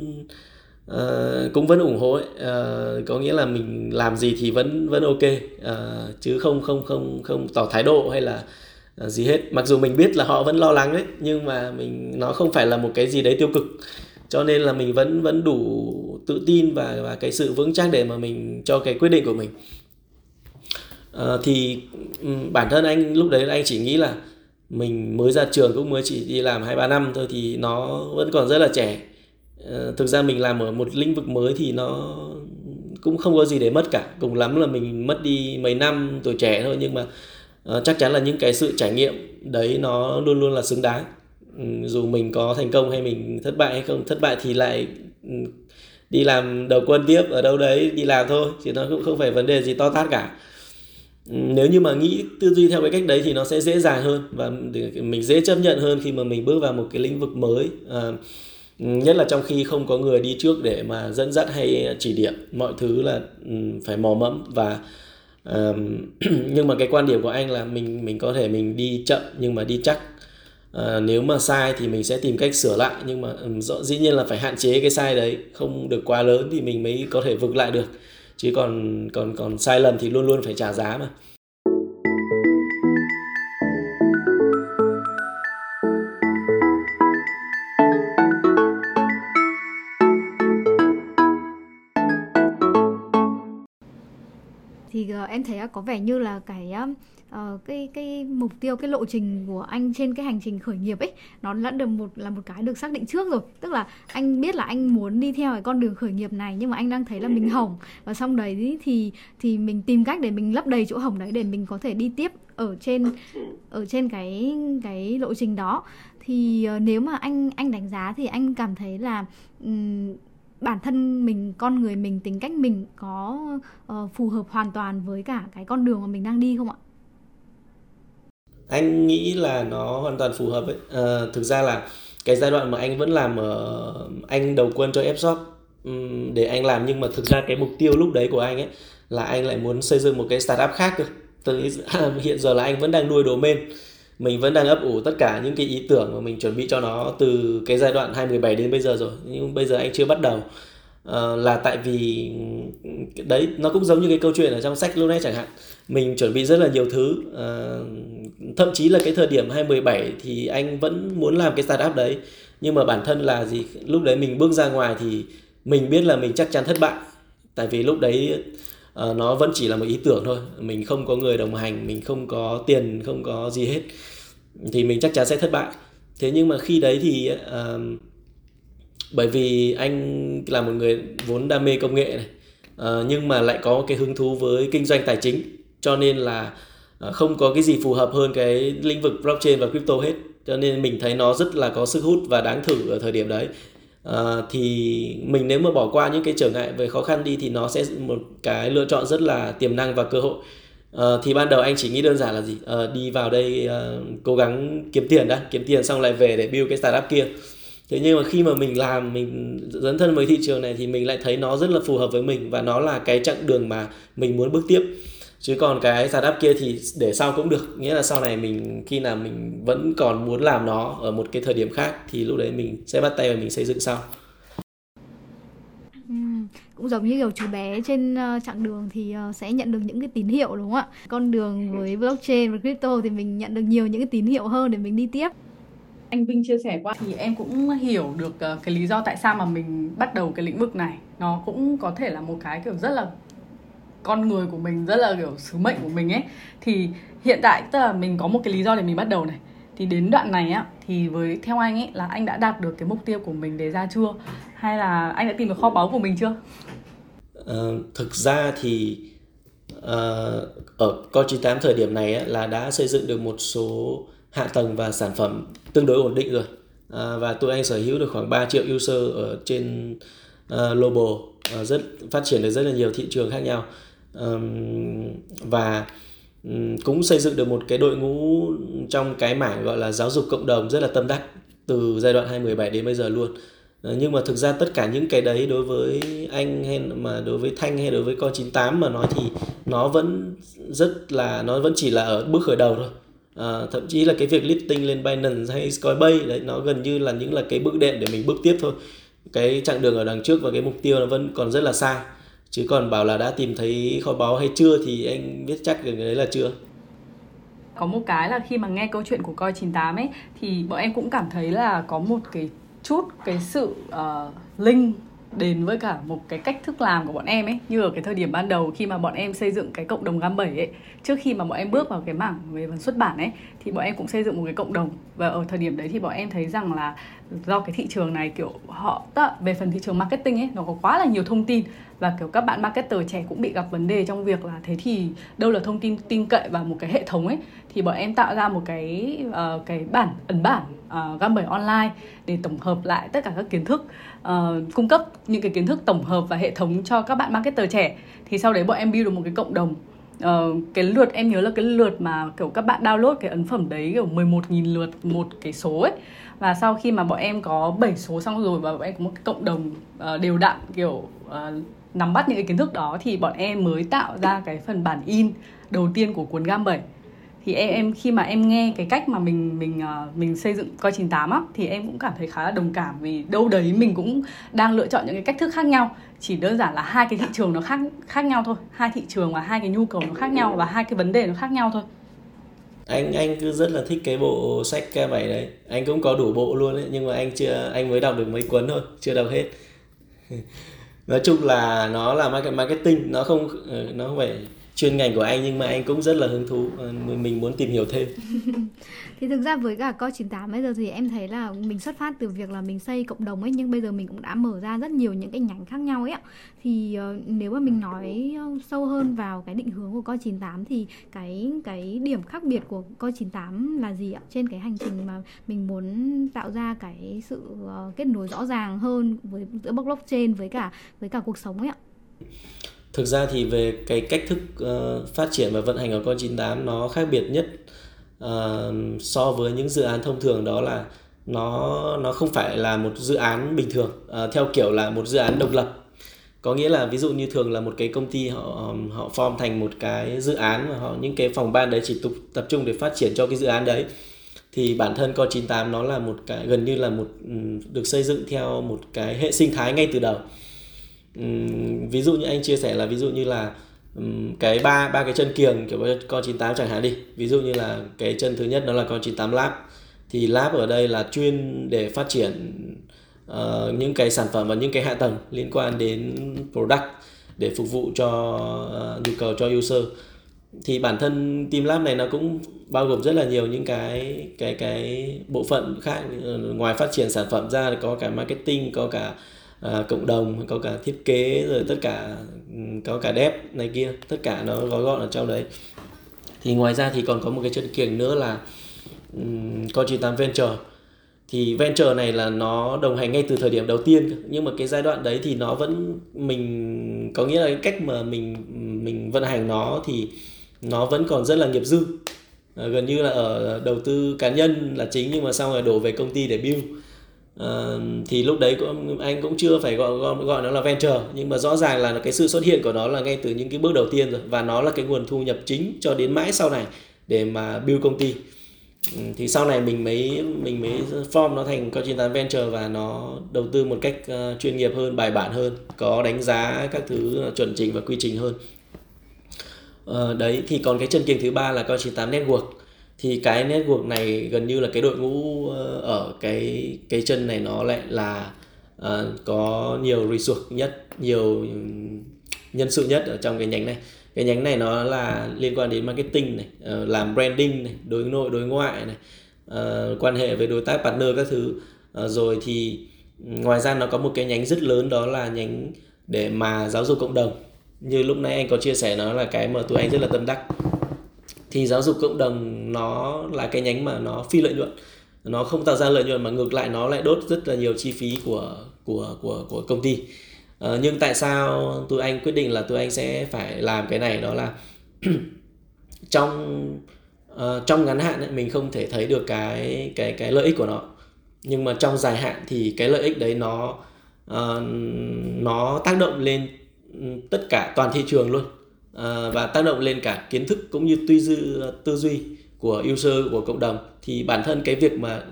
uh, cũng vẫn ủng hộ ấy. Uh, có nghĩa là mình làm gì thì vẫn vẫn ok. Uh, chứ không không không không tỏ thái độ hay là uh, gì hết. Mặc dù mình biết là họ vẫn lo lắng đấy nhưng mà mình nó không phải là một cái gì đấy tiêu cực. Cho nên là mình vẫn vẫn đủ tự tin và và cái sự vững chắc để mà mình cho cái quyết định của mình. Uh, thì um, bản thân anh lúc đấy anh chỉ nghĩ là mình mới ra trường cũng mới chỉ đi làm hai ba năm thôi thì nó vẫn còn rất là trẻ. Ờ, thực ra mình làm ở một lĩnh vực mới thì nó cũng không có gì để mất cả. Cùng lắm là mình mất đi mấy năm tuổi trẻ thôi nhưng mà ờ, chắc chắn là những cái sự trải nghiệm đấy nó luôn luôn là xứng đáng. Ừ, dù mình có thành công hay mình thất bại hay không, thất bại thì lại ừ, đi làm đầu quân tiếp ở đâu đấy, đi làm thôi, chứ nó cũng không phải vấn đề gì to tát cả nếu như mà nghĩ tư duy theo cái cách đấy thì nó sẽ dễ dàng hơn và mình dễ chấp nhận hơn khi mà mình bước vào một cái lĩnh vực mới à, nhất là trong khi không có người đi trước để mà dẫn dắt hay chỉ điểm. Mọi thứ là ừ, phải mò mẫm và à, nhưng mà cái quan điểm của anh là mình mình có thể mình đi chậm nhưng mà đi chắc. À, nếu mà sai thì mình sẽ tìm cách sửa lại nhưng mà ừ, rõ dĩ nhiên là phải hạn chế cái sai đấy không được quá lớn thì mình mới có thể vực lại được chứ còn còn còn sai lầm thì luôn luôn phải trả giá mà. Em thấy có vẻ như là cái uh, cái cái mục tiêu cái lộ trình của anh trên cái hành trình khởi nghiệp ấy nó đã được một là một cái được xác định trước rồi. Tức là anh biết là anh muốn đi theo cái con đường khởi nghiệp này nhưng mà anh đang thấy là mình hỏng. Và xong đấy thì thì mình tìm cách để mình lấp đầy chỗ hỏng đấy để mình có thể đi tiếp ở trên ở trên cái cái lộ trình đó. Thì uh, nếu mà anh anh đánh giá thì anh cảm thấy là um, bản thân mình con người mình tính cách mình có uh, phù hợp hoàn toàn với cả cái con đường mà mình đang đi không ạ? Anh nghĩ là nó hoàn toàn phù hợp ấy. À, thực ra là cái giai đoạn mà anh vẫn làm ở anh đầu quân cho Fshop um, để anh làm nhưng mà thực ra cái mục tiêu lúc đấy của anh ấy là anh lại muốn xây dựng một cái startup khác cơ. Từ hiện giờ là anh vẫn đang nuôi domain mình vẫn đang ấp ủ tất cả những cái ý tưởng mà mình chuẩn bị cho nó từ cái giai đoạn 2017 đến bây giờ rồi. Nhưng bây giờ anh chưa bắt đầu. À, là tại vì đấy nó cũng giống như cái câu chuyện ở trong sách lúc chẳng hạn. Mình chuẩn bị rất là nhiều thứ. À, thậm chí là cái thời điểm 2017 thì anh vẫn muốn làm cái startup đấy. Nhưng mà bản thân là gì lúc đấy mình bước ra ngoài thì mình biết là mình chắc chắn thất bại. Tại vì lúc đấy uh, nó vẫn chỉ là một ý tưởng thôi. Mình không có người đồng hành mình không có tiền không có gì hết thì mình chắc chắn sẽ thất bại. Thế nhưng mà khi đấy thì uh, bởi vì anh là một người vốn đam mê công nghệ này uh, nhưng mà lại có cái hứng thú với kinh doanh tài chính cho nên là uh, không có cái gì phù hợp hơn cái lĩnh vực blockchain và crypto hết. Cho nên mình thấy nó rất là có sức hút và đáng thử ở thời điểm đấy. Uh, thì mình nếu mà bỏ qua những cái trở ngại về khó khăn đi thì nó sẽ một cái lựa chọn rất là tiềm năng và cơ hội uh, thì ban đầu anh chỉ nghĩ đơn giản là gì? Uh, đi vào đây uh, cố gắng kiếm tiền đã. Kiếm tiền xong lại về để build cái startup kia. Thế nhưng mà khi mà mình làm mình dấn thân với thị trường này thì mình lại thấy nó rất là phù hợp với mình và nó là cái chặng đường mà mình muốn bước tiếp. Chứ còn cái startup kia thì để sau cũng được. Nghĩa là sau này mình khi nào mình vẫn còn muốn làm nó ở một cái thời điểm khác thì lúc đấy mình sẽ bắt tay và mình xây dựng sau cũng giống như kiểu chú bé trên uh, chặng đường thì uh, sẽ nhận được những cái tín hiệu đúng không ạ? Con đường với blockchain và crypto thì mình nhận được nhiều những cái tín hiệu hơn để mình đi tiếp. Anh Vinh chia sẻ qua thì em cũng hiểu được uh, cái lý do tại sao mà mình bắt đầu cái lĩnh vực này. Nó cũng có thể là một cái kiểu rất là con người của mình rất là kiểu sứ mệnh của mình ấy. Thì hiện tại tức là mình có một cái lý do để mình bắt đầu này thì đến đoạn này á thì với theo anh ấy là anh đã đạt được cái mục tiêu của mình đề ra chưa? Hay là anh đã tìm được kho báu của mình chưa? Uh, thực ra thì uh, ở con 98 thời điểm này á, là đã xây dựng được một số hạ tầng và sản phẩm tương đối ổn định rồi. Uh, và tụi anh sở hữu được khoảng 3 triệu user ở trên uh, global uh, rất phát triển được rất là nhiều thị trường khác nhau. Um, và cũng xây dựng được một cái đội ngũ trong cái mảng gọi là giáo dục cộng đồng rất là tâm đắc từ giai đoạn 2017 đến bây giờ luôn. Ờ, nhưng mà thực ra tất cả những cái đấy đối với anh hay mà đối với Thanh hay đối với con 98 mà nói thì nó vẫn rất là nó vẫn chỉ là ở bước khởi đầu thôi. À, thậm chí là cái việc listing lên Binance hay Coinbase đấy nó gần như là những là cái bước đệm để mình bước tiếp thôi. Cái chặng đường ở đằng trước và cái mục tiêu nó vẫn còn rất là xa chứ còn bảo là đã tìm thấy kho báu hay chưa thì anh biết chắc cái đấy là chưa? Có một cái là khi mà nghe câu chuyện của coi 98 ấy thì bọn em cũng cảm thấy là có một cái chút cái sự uh, linh đến với cả một cái cách thức làm của bọn em ấy. Như ở cái thời điểm ban đầu khi mà bọn em xây dựng cái cộng đồng gam 7 ấy trước khi mà bọn em bước vào cái mảng về phần xuất bản ấy thì bọn em cũng xây dựng một cái cộng đồng. Và ở thời điểm đấy thì bọn em thấy rằng là do cái thị trường này kiểu họ về phần thị trường marketing ấy nó có quá là nhiều thông tin và kiểu các bạn marketer trẻ cũng bị gặp vấn đề trong việc là thế thì đâu là thông tin tin cậy và một cái hệ thống ấy thì bọn em tạo ra một cái uh, cái bản ấn bản ờ, uh, bởi online để tổng hợp lại tất cả các kiến thức uh, cung cấp những cái kiến thức tổng hợp và hệ thống cho các bạn marketer trẻ. Thì sau đấy bọn em build được một cái cộng đồng. Uh, cái lượt em nhớ là cái lượt mà kiểu các bạn download cái ấn phẩm đấy kiểu 11.000 lượt một cái số ấy. Và sau khi mà bọn em có 7 số xong rồi và bọn em có một cái cộng đồng uh, đều đặn kiểu uh, nắm bắt những cái kiến thức đó thì bọn em mới tạo ra cái phần bản in đầu tiên của cuốn gam 7 thì em em, khi mà em nghe cái cách mà mình mình ờ, mình xây dựng coi 98 á, thì em cũng cảm thấy khá là đồng cảm vì đâu đấy mình cũng đang lựa chọn những cái cách thức khác nhau. Chỉ đơn giản là hai cái thị trường nó khác khác nhau thôi. Hai thị trường và hai cái nhu cầu nó khác nhau và hai cái vấn đề nó khác nhau thôi. Anh anh cứ rất là thích cái bộ sách k 7 đấy. Anh cũng có đủ bộ luôn đấy nhưng mà anh chưa, anh mới đọc được mấy cuốn thôi, chưa đọc hết. nói chung là nó là marketing, nó không ờ, nó không phải chuyên ngành của anh nhưng mà anh cũng rất là hứng thú ờ, mình muốn tìm hiểu thêm. thì thực ra với cả co 98 bây giờ thì em thấy là mình xuất phát từ việc là mình xây cộng đồng ấy nhưng bây giờ mình cũng đã mở ra rất nhiều những cái nhánh khác nhau ấy ạ. Thì uh, nếu mà mình nói ờ, sâu hơn vào cái định hướng của co 98 thì cái cái điểm khác biệt của co 98 là gì ạ? Trên cái hành trình mà mình muốn tạo ra cái sự uh, kết nối rõ ràng hơn với giữa blockchain với cả với cả cuộc sống ấy ạ. Thực ra thì về cái cách thức uh, phát triển và vận hành ở con 98 nó khác biệt nhất uh, so với những dự án thông thường đó là nó nó không phải là một dự án bình thường uh, theo kiểu là một dự án độc lập. Có nghĩa là ví dụ như thường là một cái công ty họ họ form thành một cái dự án và họ những cái phòng ban đấy chỉ tục tập trung để phát triển cho cái dự án đấy thì bản thân co 98 nó là một cái gần như là một được xây dựng theo một cái hệ sinh thái ngay từ đầu. Ví dụ như anh chia sẻ là ví dụ như là cái ba ba cái chân kiềng kiểu con 98 chẳng hạn đi. Ví dụ như là cái chân thứ nhất đó là con 98 lab. Thì lab ở đây là chuyên để phát triển uh, những cái sản phẩm và những cái hạ tầng liên quan đến product để phục vụ cho uh, nhu cầu cho user. Thì bản thân team lab này nó cũng bao gồm rất là nhiều những cái cái cái bộ phận khác ờ, ngoài phát triển sản phẩm ra có cả marketing có cả à, cộng đồng có cả thiết kế rồi tất cả ừ, có cả dev này kia tất cả nó gói gọn ở trong đấy. Thì ngoài ra thì còn có một cái chân kiềng nữa là um, con 98 venture. Thì venture này là nó đồng hành ngay từ thời điểm đầu tiên nhưng mà cái giai đoạn đấy thì nó vẫn mình có nghĩa là cái cách mà mình mình vận hành nó thì nó vẫn còn rất là nghiệp dư. À, gần như là ở đầu tư cá nhân là chính nhưng mà sau rồi đổ về công ty để build uh, thì lúc đấy cũng, anh cũng chưa phải gọi, gọi gọi nó là venture nhưng mà rõ ràng là cái sự xuất hiện của nó là ngay từ những cái bước đầu tiên rồi và nó là cái nguồn thu nhập chính cho đến mãi sau này để mà build công ty. Thì sau này mình mới mình mới form nó thành coi 98 Venture và nó đầu tư một cách uh, chuyên nghiệp hơn bài bản hơn có đánh giá các thứ chuẩn chỉnh và quy trình hơn. Uh, đấy thì còn cái chân kiềng thứ ba là coi 98 Network thì cái network này gần như là cái đội ngũ ờ, ở cái cái chân này nó lại là uh, có nhiều resource nhất nhiều nhân sự nhất ở trong cái nhánh này. Cái nhánh này nó là liên quan đến marketing này uh, làm branding này đối nội đối ngoại này uh, quan hệ với đối tác partner các thứ. Uh, rồi thì ngoài ra nó có một cái nhánh rất lớn đó là nhánh để mà giáo dục cộng đồng. Như lúc nãy anh có chia sẻ nó là cái mà tụi anh rất là tâm đắc thì giáo dục cộng đồng nó là cái nhánh mà nó phi lợi nhuận. Nó không tạo ra lợi nhuận mà ngược lại nó lại đốt rất là nhiều chi phí của của của của công ty. Uh, nhưng tại sao tụi anh quyết định là tụi anh sẽ phải làm cái này? Đó là trong uh, trong ngắn hạn ấy, mình không thể thấy được cái cái cái lợi ích của nó. Nhưng mà trong dài hạn thì cái lợi ích đấy nó uh, nó tác động lên ừ, tất cả toàn thị trường luôn. Ờ, và tác động lên cả kiến thức cũng như tư duy tư duy của user của cộng đồng. Thì bản thân cái việc mà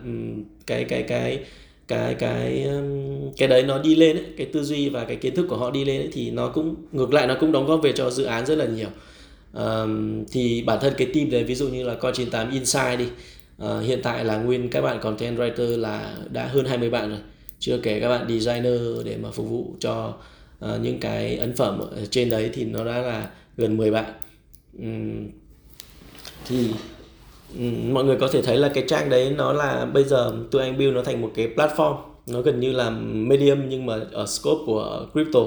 cái cái cái cái cái cái đấy nó đi lên ấy, cái tư duy và cái kiến thức của họ đi lên ấy, thì nó cũng ngược lại nó cũng đóng góp về cho dự án rất là nhiều. Um, thì bản thân cái team đấy ví dụ như là coi 98 Insight đi uh, hiện tại là nguyên các bạn content writer là đã hơn 20 bạn rồi. Chưa kể các bạn designer để mà phục vụ cho uh, những cái ấn phẩm ở trên đấy thì nó đã là gần 10 bạn. Thì mọi người có thể thấy là cái trang đấy nó là bây giờ tụi anh build nó thành một cái platform. Nó gần như là medium nhưng mà ở scope của crypto.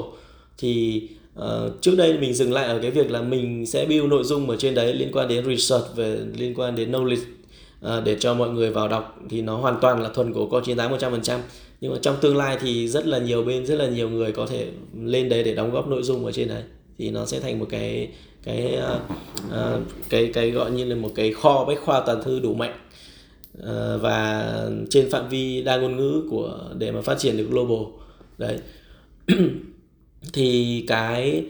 Thì uh, trước đây mình dừng lại ở cái việc là mình sẽ build nội dung ở trên đấy liên quan đến research về liên quan đến knowledge uh, để cho mọi người vào đọc. Thì nó hoàn toàn là thuần của co 98 100% nhưng mà trong tương lai thì rất là nhiều bên rất là nhiều người có thể lên đấy để đóng góp nội dung ở trên đấy thì nó sẽ thành một cái cái uh, cái cái gọi như là một cái kho bách khoa toàn thư đủ mạnh. Uh, và trên phạm vi đa ngôn ngữ của để mà phát triển được global. Đấy. Thì cái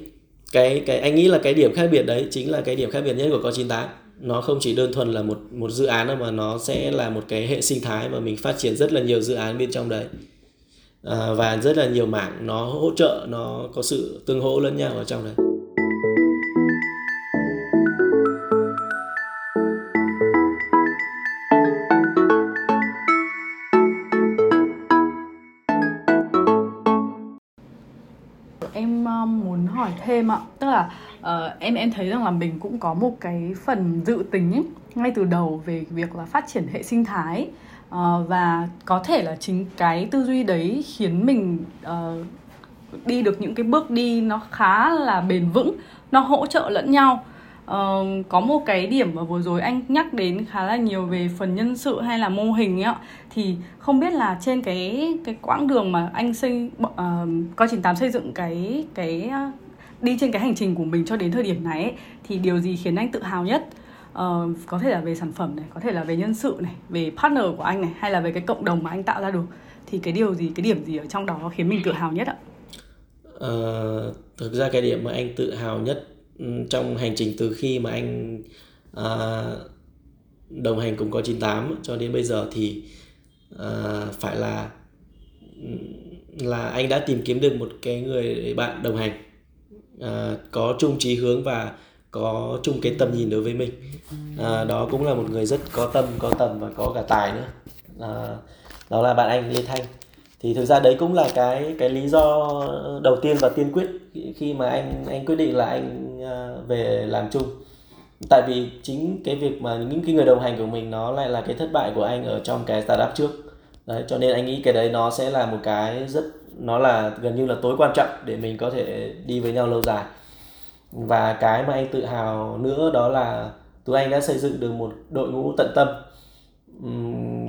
cái cái anh nghĩ là cái điểm khác biệt đấy chính là cái điểm khác biệt nhất của Co98 nó không chỉ đơn thuần là một một dự án đâu mà nó sẽ là một cái hệ sinh thái mà mình phát triển rất là nhiều dự án bên trong đấy à, và rất là nhiều mảng nó hỗ trợ nó có sự tương hỗ lẫn nhau ở trong đấy. Ờ, hỏi thêm ạ. Tức là uh, em em thấy rằng là mình cũng có một cái phần dự tính ấy, ngay từ đầu về việc là phát triển hệ sinh thái uh, và có thể là chính cái tư duy đấy khiến mình uh, đi được những cái bước đi nó khá là bền vững nó hỗ trợ lẫn nhau. Uh, có một cái điểm mà vừa rồi anh nhắc đến khá là nhiều về phần nhân sự hay là mô hình ấy ạ. Thì không biết là trên cái cái quãng đường mà anh xây uh, coi 98 xây dựng cái cái đi trên cái hành trình của mình cho đến thời điểm này ấy, thì điều gì khiến anh tự hào nhất? Uh, có thể là về sản phẩm này có thể là về nhân sự này về partner của anh này hay là về cái cộng đồng mà anh tạo ra được. Thì cái điều gì cái điểm gì ở trong đó khiến mình tự hào nhất ạ? Uh, thực ra cái điểm mà anh tự hào nhất trong hành trình từ khi mà anh uh, đồng hành cùng có 98 cho đến bây giờ thì uh, phải là là anh đã tìm kiếm được một cái người bạn đồng hành. Uh, có chung chí hướng và có chung cái tầm nhìn đối với mình. À, đó cũng là một người rất có tâm có tầm và có cả tài nữa. À, đó là bạn anh Lê Thanh. Thì thực ra đấy cũng là cái cái lý do đầu tiên và tiên quyết khi mà anh anh quyết định là anh à, về làm chung. Tại vì chính cái việc mà những cái người đồng hành của mình nó lại là cái thất bại của anh ở trong cái startup trước. Đấy cho nên anh nghĩ cái đấy nó sẽ là một cái rất nó là gần như là tối quan trọng để mình có thể đi với nhau lâu dài và cái mà anh tự hào nữa đó là tụi anh đã xây dựng được một đội ngũ tận tâm.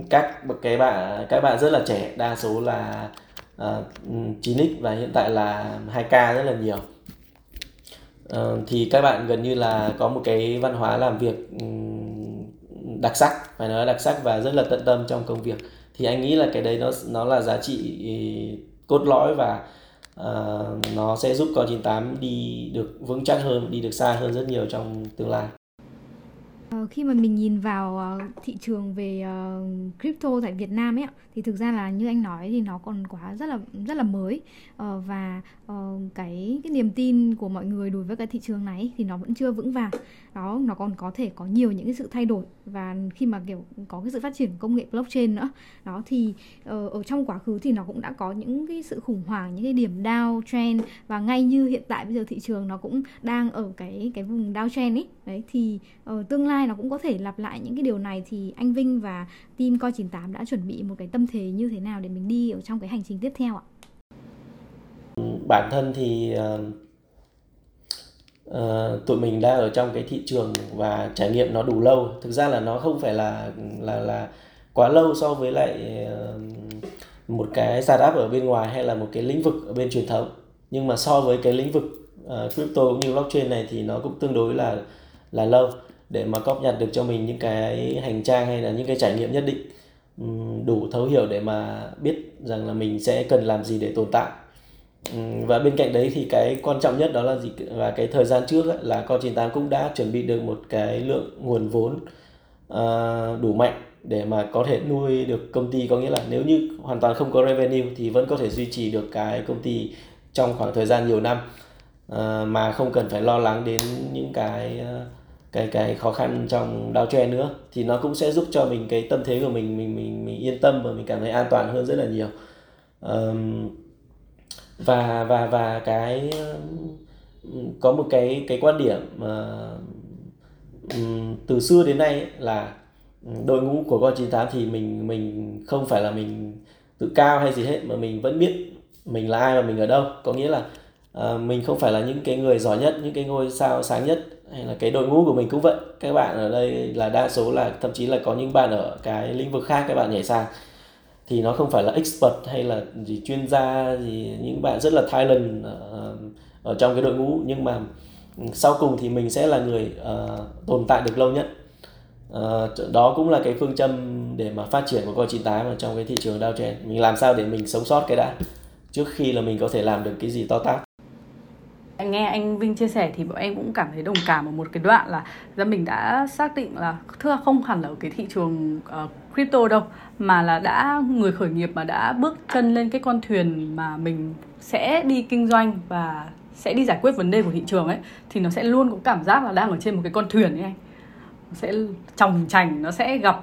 Các cái bạn các bạn rất là trẻ đa số là ờ, uh, 9x và hiện tại là 2k rất là nhiều. Uh, thì các bạn gần như là có một cái văn hóa làm việc đặc sắc phải nói đặc sắc và rất là tận tâm trong công việc. Thì anh nghĩ là cái đấy nó nó là giá trị ừ, cốt lõi và uh, nó sẽ giúp con 98 đi được vững chắc hơn đi được xa hơn rất nhiều trong tương lai. Ờ, khi mà mình nhìn vào ờ, thị trường về ờ, crypto tại Việt Nam ấy thì thực ra là như anh nói thì nó còn quá rất là rất là mới. Và cái cái niềm tin của mọi người đối với cái thị trường này thì nó vẫn chưa vững vàng. Đó, nó còn có thể có nhiều những cái sự thay đổi. Và khi mà, kiểu, có cái sự phát triển công nghệ blockchain nữa, đó thì ở trong quá khứ thì nó cũng đã có những cái sự khủng hoảng, những cái điểm down trend. Và ngay như hiện tại bây giờ thị trường nó cũng đang ở cái cái vùng down trend ấy. Đấy, thì tương lai nó cũng có thể lặp lại những cái điều này thì anh Vinh và team coi 98 đã chuẩn bị một cái tâm thế như thế nào để mình đi ở trong cái hành trình tiếp theo ạ? Bản thân thì uh, uh, tụi mình đang ở trong cái thị trường và trải nghiệm nó đủ lâu. Thực ra là nó không phải là là là quá lâu so với lại uh, một cái startup ở bên ngoài hay là một cái lĩnh vực ở bên truyền thống. Nhưng mà so với cái lĩnh vực uh, crypto cũng như blockchain này thì nó cũng tương đối là là lâu để mà cóp nhặt được cho mình những cái hành trang hay là những cái trải nghiệm nhất định ừ, đủ thấu hiểu để mà biết rằng là mình sẽ cần làm gì để tồn tại. Ừ, và bên cạnh đấy thì cái quan trọng nhất đó là gì? Và cái thời gian trước ấy, là con 98 cũng đã chuẩn bị được một cái lượng nguồn vốn uh, đủ mạnh để mà có thể nuôi được công ty. Có nghĩa là nếu như hoàn toàn không có revenue thì vẫn có thể duy trì được cái công ty trong khoảng thời gian nhiều năm uh, mà không cần phải lo lắng đến những cái uh, cái cái khó khăn trong đao tre nữa thì nó cũng sẽ giúp cho mình cái tâm thế của mình mình mình mình yên tâm và mình cảm thấy an toàn hơn rất là nhiều. Um, và và và cái có một cái cái quan điểm mà từ xưa đến nay ấy, là đội ngũ của con 98 thì mình mình không phải là mình tự cao hay gì hết mà mình vẫn biết mình là ai và mình ở đâu. Có nghĩa là uh, mình không phải là những cái người giỏi nhất những cái ngôi sao sáng nhất hay là cái đội ngũ của mình cũng vậy. Các bạn ở đây là đa số là thậm chí là có những bạn ở cái lĩnh vực khác các bạn nhảy sang. Thì nó không phải là expert hay là gì chuyên gia gì những bạn rất là talent ở, ờ, ờ, ở trong cái đội ngũ. Nhưng mà sau cùng thì mình sẽ là người uh, tồn tại được lâu nhất. Uh, đó cũng là cái phương châm để mà phát triển của coi 98 ở trong cái thị trường downtrend mình làm sao để mình sống sót cái đã trước khi là mình có thể làm được cái gì to tát nghe anh Vinh chia sẻ thì bọn em cũng cảm thấy đồng cảm ở một cái đoạn là ra mình đã xác định là thưa không hẳn là ở cái thị trường uh, crypto đâu mà là đã người khởi nghiệp mà đã bước chân lên cái con thuyền mà mình sẽ đi kinh doanh và sẽ đi giải quyết vấn đề của thị trường ấy thì nó sẽ luôn có cảm giác là đang ở trên một cái con thuyền ấy anh. Sẽ trồng chành nó sẽ gặp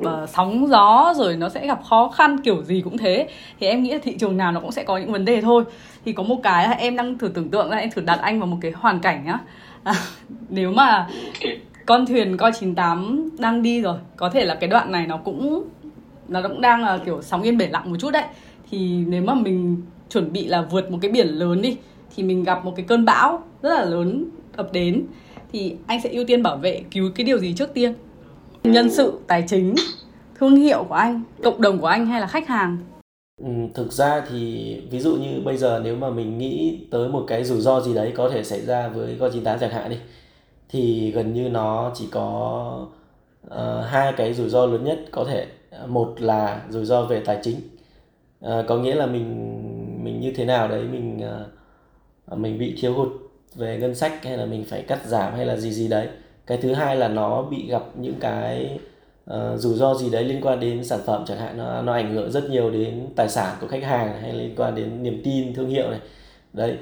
uh, sóng gió rồi nó sẽ gặp khó khăn kiểu gì cũng thế. Thì em nghĩ là thị trường nào nó cũng sẽ có những vấn đề thôi. Thì có một cái là em đang thử tưởng tượng ra em thử đặt anh vào một cái hoàn cảnh nhá à, nếu mà con thuyền coi 98 đang đi rồi có thể là cái đoạn này nó cũng nó cũng đang là kiểu sóng yên bể lặng một chút đấy. Thì nếu mà mình chuẩn bị là vượt một cái biển lớn đi thì mình gặp một cái cơn bão rất là lớn ập đến thì anh sẽ ưu tiên bảo vệ cứu cái điều gì trước tiên? Nhân sự tài chính thương hiệu của anh cộng đồng của anh hay là khách hàng? Ừ, thực ra thì ví dụ như bây giờ nếu mà mình nghĩ tới một cái rủi ro gì đấy có thể xảy ra với con 98 chẳng hạn đi thì gần như nó chỉ có uh, hai cái rủi ro lớn nhất có thể. Một là rủi ro về tài chính. Uh, có nghĩa là mình mình như thế nào đấy mình uh, mình bị thiếu hụt về ngân sách hay là mình phải cắt giảm hay là gì gì đấy cái thứ hai là nó bị gặp những cái uh, rủi ro gì đấy liên quan đến sản phẩm chẳng hạn. Nó nó ảnh hưởng rất nhiều đến tài sản của khách hàng hay liên quan đến niềm tin thương hiệu này. Đấy.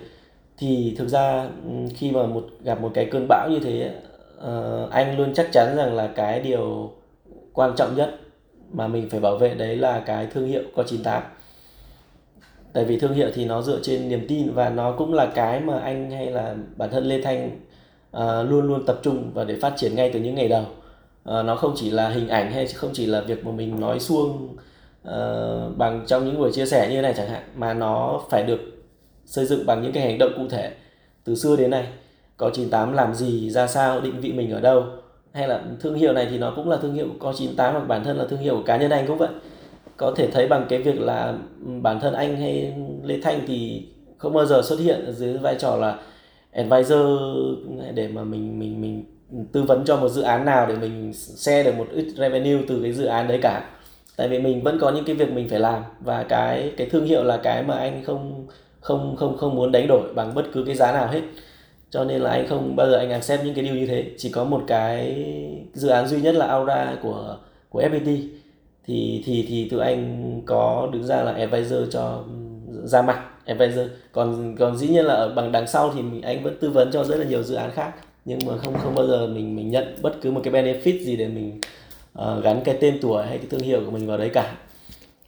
Thì thực ra ừ, khi mà một gặp một cái cơn bão như thế uh, anh luôn chắc chắn rằng là cái điều quan trọng nhất mà mình phải bảo vệ đấy là cái thương hiệu có 98 tại vì thương hiệu thì nó dựa trên niềm tin và nó cũng là cái mà anh hay là bản thân Lê Thanh Ờ, luôn luôn tập trung và để phát triển ngay từ những ngày đầu. À, nó không chỉ là hình ảnh hay không chỉ là việc mà mình nói suông à, ờ, bằng trong những buổi chia sẻ như thế này chẳng hạn mà nó phải được xây dựng bằng những cái hành động cụ thể từ xưa đến nay. Có 98 làm gì ra sao định vị mình ở đâu hay là thương hiệu này thì nó cũng là thương hiệu có 98 hoặc bản thân là thương hiệu của cá nhân anh cũng vậy. Có thể thấy bằng cái việc là ừ, bản thân anh hay Lê Thanh thì không bao giờ xuất hiện dưới vai trò là advisor để mà mình mình mình tư vấn cho một dự án nào để mình share được một ít revenue từ cái dự án đấy cả. Tại vì mình vẫn có những cái việc mình phải làm và cái cái thương hiệu là cái mà anh không không không không muốn đánh đổi bằng bất cứ cái giá nào hết. Cho nên là anh không bao giờ anh accept những cái điều như thế. Chỉ có một cái dự án duy nhất là Aura của của FPT thì thì thì tụi anh có đứng ra là advisor cho ra mặt advisor còn còn dĩ nhiên là ở bằng đằng sau thì mình, anh vẫn tư vấn cho rất là nhiều dự án khác. Nhưng mà không không bao giờ mình mình nhận bất cứ một cái benefit gì để mình uh, gắn cái tên tuổi hay cái thương hiệu của mình vào đấy cả.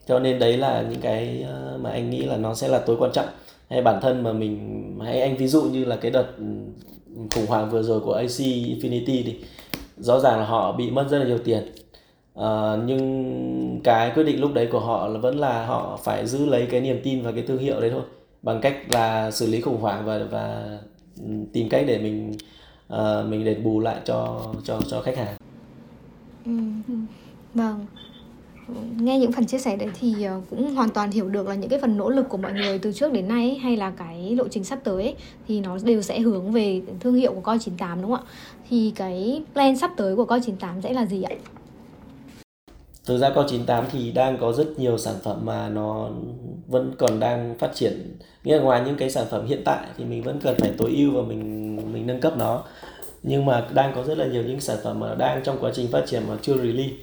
Cho nên đấy là những cái ờ, mà anh nghĩ là nó sẽ là tối quan trọng. Hay bản thân mà mình hay anh ví dụ như là cái đợt ừ, khủng hoảng vừa rồi của AC Infinity thì rõ ràng là họ bị mất rất là nhiều tiền à, nhưng cái quyết định lúc đấy của họ là vẫn là họ phải giữ lấy cái niềm tin và cái thương hiệu đấy thôi bằng cách là xử lý khủng hoảng và và ừ, tìm cách để mình uh, mình đền bù lại cho cho cho khách hàng. Ừ. Vâng nghe những phần chia sẻ đấy thì ờ, cũng hoàn toàn hiểu được là những cái phần nỗ lực của mọi người từ trước đến nay ấy, hay là cái lộ trình sắp tới ấy, thì nó đều sẽ hướng về thương hiệu của coi 98 đúng không ạ? Thì cái plan sắp tới của coi 98 sẽ là gì ạ? Thực ra coi 98 thì đang có rất nhiều sản phẩm mà nó vẫn còn đang phát triển. Nghĩa là ngoài những cái sản phẩm hiện tại thì mình vẫn cần phải tối ưu và mình mình nâng cấp nó. Nhưng mà đang có rất là nhiều những sản phẩm mà đang trong quá trình phát triển mà chưa release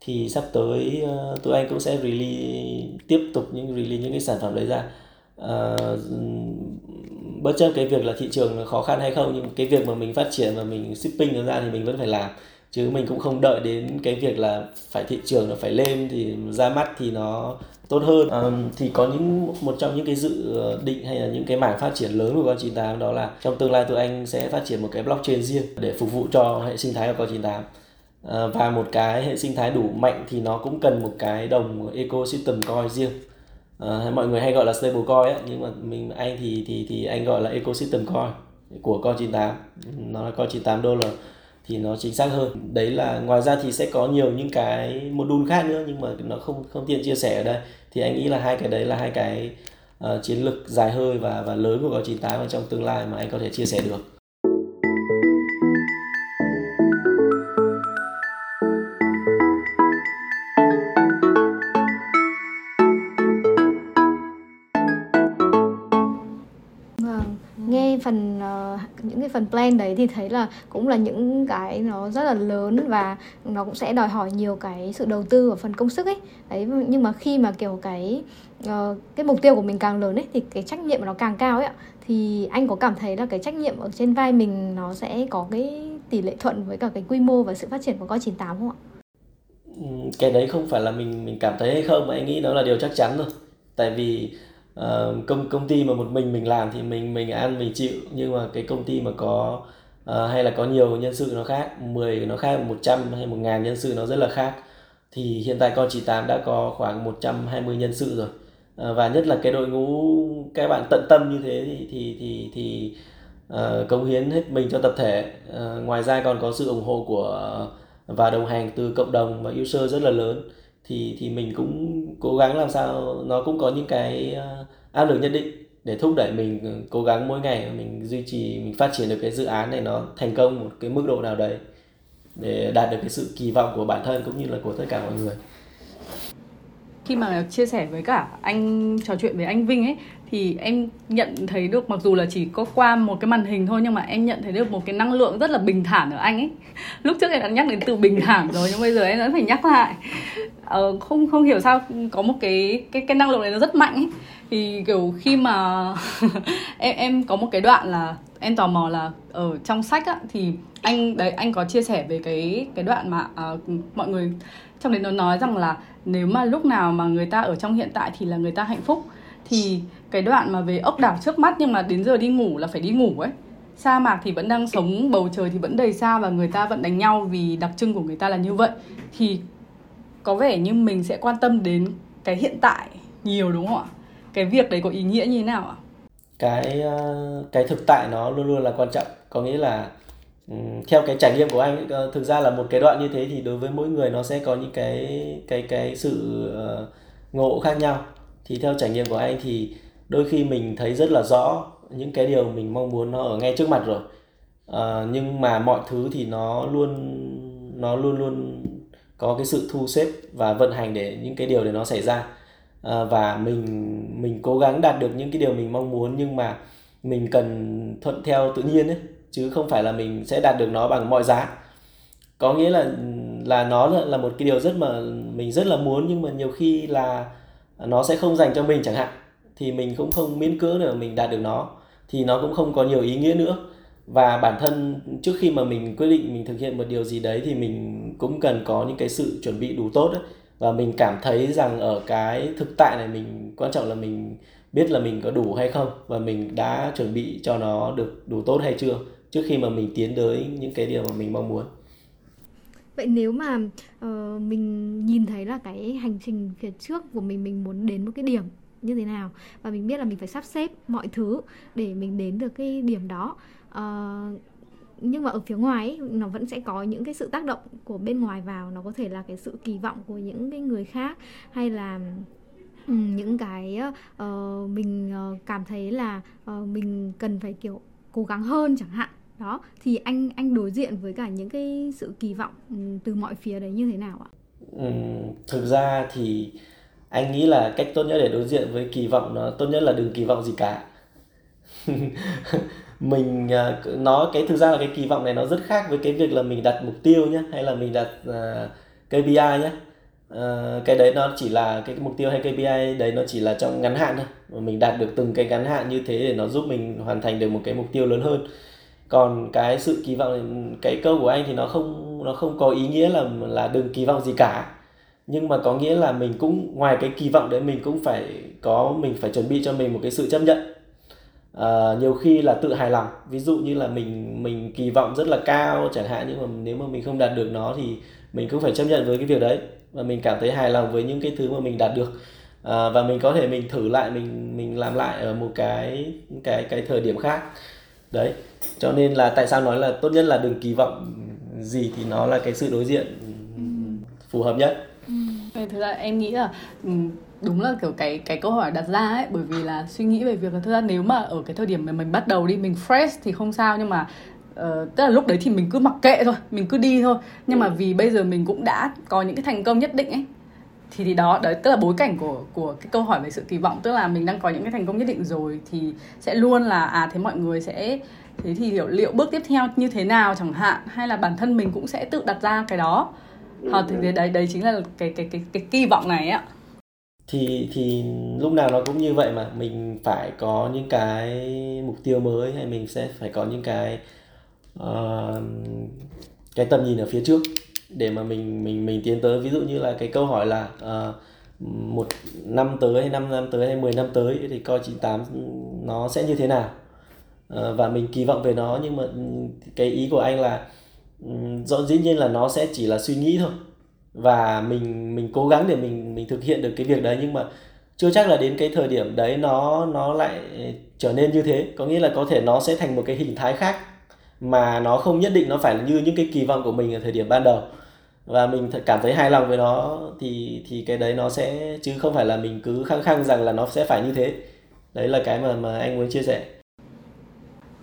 thì sắp tới uh, tụi anh cũng sẽ release tiếp tục những release những cái sản phẩm đấy ra uh, bất chấp cái việc là thị trường khó khăn hay không nhưng cái việc mà mình phát triển và mình shipping nó ra thì mình vẫn phải làm chứ mình cũng không đợi đến cái việc là phải thị trường nó phải lên thì ra mắt thì nó tốt hơn. À, thì có những một trong những cái dự định hay là những cái mảng phát triển lớn của con 98 đó là trong tương lai tụi anh sẽ phát triển một cái blockchain riêng để phục vụ cho hệ sinh thái của con 98 à, ờ, và một cái hệ sinh thái đủ mạnh thì nó cũng cần một cái đồng ecosystem coin riêng. À, mọi người hay gọi là stable coin ấy, nhưng mà mình anh thì thì thì anh gọi là ecosystem coin của coin 98 nó là coin 98 đô la thì nó chính xác hơn. Đấy là ngoài ra thì sẽ có nhiều những cái module khác nữa nhưng mà nó không không tiện chia sẻ ở đây. Thì anh nghĩ là hai cái đấy là hai cái uh, chiến lược dài hơi và và lớn của coin 98 trong tương lai mà anh có thể chia sẻ được. Cái phần plan đấy thì thấy là cũng là những cái nó rất là lớn và nó cũng sẽ đòi hỏi nhiều cái sự đầu tư và phần công sức ấy. Đấy nhưng mà khi mà kiểu cái uh, cái mục tiêu của mình càng lớn ấy thì cái trách nhiệm nó càng cao ấy ạ. Thì anh có cảm thấy là cái trách nhiệm ở trên vai mình nó sẽ có cái tỷ lệ thuận với cả cái quy mô và sự phát triển của coi 98 không ạ? Ừ, cái đấy không phải là mình mình cảm thấy hay không mà anh nghĩ đó là điều chắc chắn rồi. Tại vì uh, công công ty mà một mình mình làm thì mình mình ăn mình chịu. Nhưng mà cái công ty mà có uh, hay là có nhiều nhân sự nó khác 10 nó khác 100 hay 1 ngàn nhân sự nó rất là khác thì hiện tại con chị tám đã có khoảng 120 nhân sự rồi. Uh, và nhất là cái đội ngũ các bạn tận tâm như thế thì thì thì thì uh, cống hiến hết mình cho tập thể. Uh, ngoài ra còn có sự ủng hộ của và đồng hành từ cộng đồng và user rất là lớn thì thì mình cũng cố gắng làm sao nó cũng có những cái ờ, áp lực nhất định để thúc đẩy mình ờ, cố gắng mỗi ngày mình duy trì, mình phát triển được cái dự án này nó thành công một cái mức độ nào đấy để đạt được cái sự kỳ vọng của bản thân cũng như là của tất cả mọi người khi mà chia sẻ với cả anh trò chuyện với anh Vinh ấy thì em nhận thấy được mặc dù là chỉ có qua một cái màn hình thôi nhưng mà em nhận thấy được một cái năng lượng rất là bình thản ở anh ấy. Lúc trước em đã nhắc đến từ bình thản rồi nhưng bây giờ em vẫn phải nhắc lại. Ờ, không không hiểu sao có một cái cái cái năng lượng này nó rất mạnh ấy. Thì kiểu khi mà em em có một cái đoạn là em tò mò là ở trong sách á thì anh đấy anh có chia sẻ về cái cái đoạn mà uh, mọi người trong đấy nó nói rằng là nếu mà lúc nào mà người ta ở trong hiện tại thì là người ta hạnh phúc. Thì cái đoạn mà về ốc đảo trước mắt nhưng mà đến giờ đi ngủ là phải đi ngủ ấy. Sa mạc thì vẫn đang sống, bầu trời thì vẫn đầy sao và người ta vẫn đánh nhau vì đặc trưng của người ta là như vậy. Thì có vẻ như mình sẽ quan tâm đến cái hiện tại nhiều, đúng không ạ? Cái việc đấy có ý nghĩa như thế nào ạ? Cái ờ, cái thực tại nó luôn luôn là quan trọng. Có nghĩa là Ừ, theo cái trải nghiệm của anh ờ, thực ra là một cái đoạn như thế thì đối với mỗi người nó sẽ có những cái cái cái sự ờ, ngộ khác nhau. Thì theo trải nghiệm của anh thì đôi khi mình thấy rất là rõ những cái điều mình mong muốn nó ở ngay trước mặt rồi. À, nhưng mà mọi thứ thì nó luôn nó luôn luôn có cái sự thu xếp và vận hành để những cái điều để nó xảy ra. À, và mình mình cố gắng đạt được những cái điều mình mong muốn nhưng mà mình cần thuận theo tự nhiên ấy chứ không phải là mình sẽ đạt được nó bằng mọi giá. Có nghĩa là là nó là, một cái điều rất mà mình rất là muốn nhưng mà nhiều khi là nó sẽ không dành cho mình chẳng hạn thì mình cũng không miễn cưỡng để mình đạt được nó thì nó cũng không có nhiều ý nghĩa nữa. Và bản thân trước khi mà mình quyết định mình thực hiện một điều gì đấy thì mình cũng cần có những cái sự chuẩn bị đủ tốt đấy và mình cảm thấy rằng ở cái thực tại này mình quan trọng là mình biết là mình có đủ hay không và mình đã chuẩn bị cho nó được đủ tốt hay chưa trước khi mà mình tiến tới những cái điều mà mình mong muốn. Vậy nếu mà uh, mình nhìn thấy là cái hành trình phía trước của mình mình muốn đến một cái điểm như thế nào và mình biết là mình phải sắp xếp mọi thứ để mình đến được cái điểm đó uh, nhưng mà ở phía ngoài ấy, nó vẫn sẽ có những cái sự tác động của bên ngoài vào nó có thể là cái sự kỳ vọng của những cái người khác hay là ừ, những cái uh, mình uh, cảm thấy là uh, mình cần phải kiểu cố gắng hơn chẳng hạn đó thì anh anh đối diện với cả những cái sự kỳ vọng ừ, từ mọi phía đấy như thế nào ạ? Ừ, thực ra thì anh nghĩ là cách tốt nhất để đối diện với kỳ vọng nó tốt nhất là đừng kỳ vọng gì cả. Mình à, nó cái thực ra là cái kỳ vọng này nó rất khác với cái việc là mình đặt mục tiêu nhé hay là mình đặt à, uh, KPI nhé uh, ờ, cái đấy nó chỉ là cái mục tiêu hay KPI đấy nó chỉ là trong ngắn hạn thôi. Mình đạt được từng cái ngắn hạn như thế để nó giúp mình hoàn thành được một cái mục tiêu lớn hơn còn cái sự kỳ vọng cái câu của anh thì nó không nó không có ý nghĩa là là đừng kỳ vọng gì cả. Nhưng mà có nghĩa là mình cũng ngoài cái kỳ vọng đấy mình cũng phải có mình phải chuẩn bị cho mình một cái sự chấp nhận. À, nhiều khi là tự hài lòng. Ví dụ như là mình mình kỳ vọng rất là cao chẳng hạn nhưng mà nếu mà mình không đạt được nó thì mình cũng phải chấp nhận với cái việc đấy. Và mình cảm thấy hài lòng với những cái thứ mà mình đạt được. À, và mình có thể mình thử lại mình mình làm lại ở một cái cái cái thời điểm khác. Đấy cho nên là tại sao nói là tốt nhất là đừng kỳ vọng gì thì nó là cái sự đối diện phù hợp nhất. Ừ. thực ra em nghĩ là ừ, đúng là kiểu cái cái câu hỏi đặt ra ấy bởi vì là suy nghĩ về việc là thực ra nếu mà ở cái thời điểm mà mình bắt đầu đi mình fresh thì không sao nhưng mà uh, tức là lúc đấy thì mình cứ mặc kệ thôi mình cứ đi thôi. Nhưng mà vì bây giờ mình cũng đã có những cái thành công nhất định ấy thì thì đó đấy tức là bối cảnh của của cái câu hỏi về sự kỳ vọng tức là mình đang có những cái thành công nhất định rồi thì sẽ luôn là à thế mọi người sẽ thế thì liệu liệu bước tiếp theo như thế nào chẳng hạn hay là bản thân mình cũng sẽ tự đặt ra cái đó? À, thì đấy đấy chính là cái cái cái cái kỳ vọng này ạ thì thì lúc nào nó cũng như vậy mà mình phải có những cái mục tiêu mới hay mình sẽ phải có những cái uh, cái tầm nhìn ở phía trước để mà mình mình mình tiến tới. Ví dụ như là cái câu hỏi là uh, một năm tới hay năm năm tới hay 10 năm tới thì coi 98 nó sẽ như thế nào Ờ, và mình kỳ vọng về nó, nhưng mà ừ, cái ý của anh là ừ, rõ, dĩ nhiên là nó sẽ chỉ là suy nghĩ thôi. Và mình mình cố gắng để mình mình thực hiện được cái việc đấy, nhưng mà chưa chắc là đến cái thời điểm đấy nó nó lại trở nên như thế. Có nghĩa là có thể nó sẽ thành một cái hình thái khác mà nó không nhất định nó phải như những cái kỳ vọng của mình ở thời điểm ban đầu. Và mình cảm thấy hài lòng với nó, thì thì cái đấy nó sẽ, chứ không phải là mình cứ khăng khăng rằng là nó sẽ phải như thế. Đấy là cái mà mà anh muốn chia sẻ.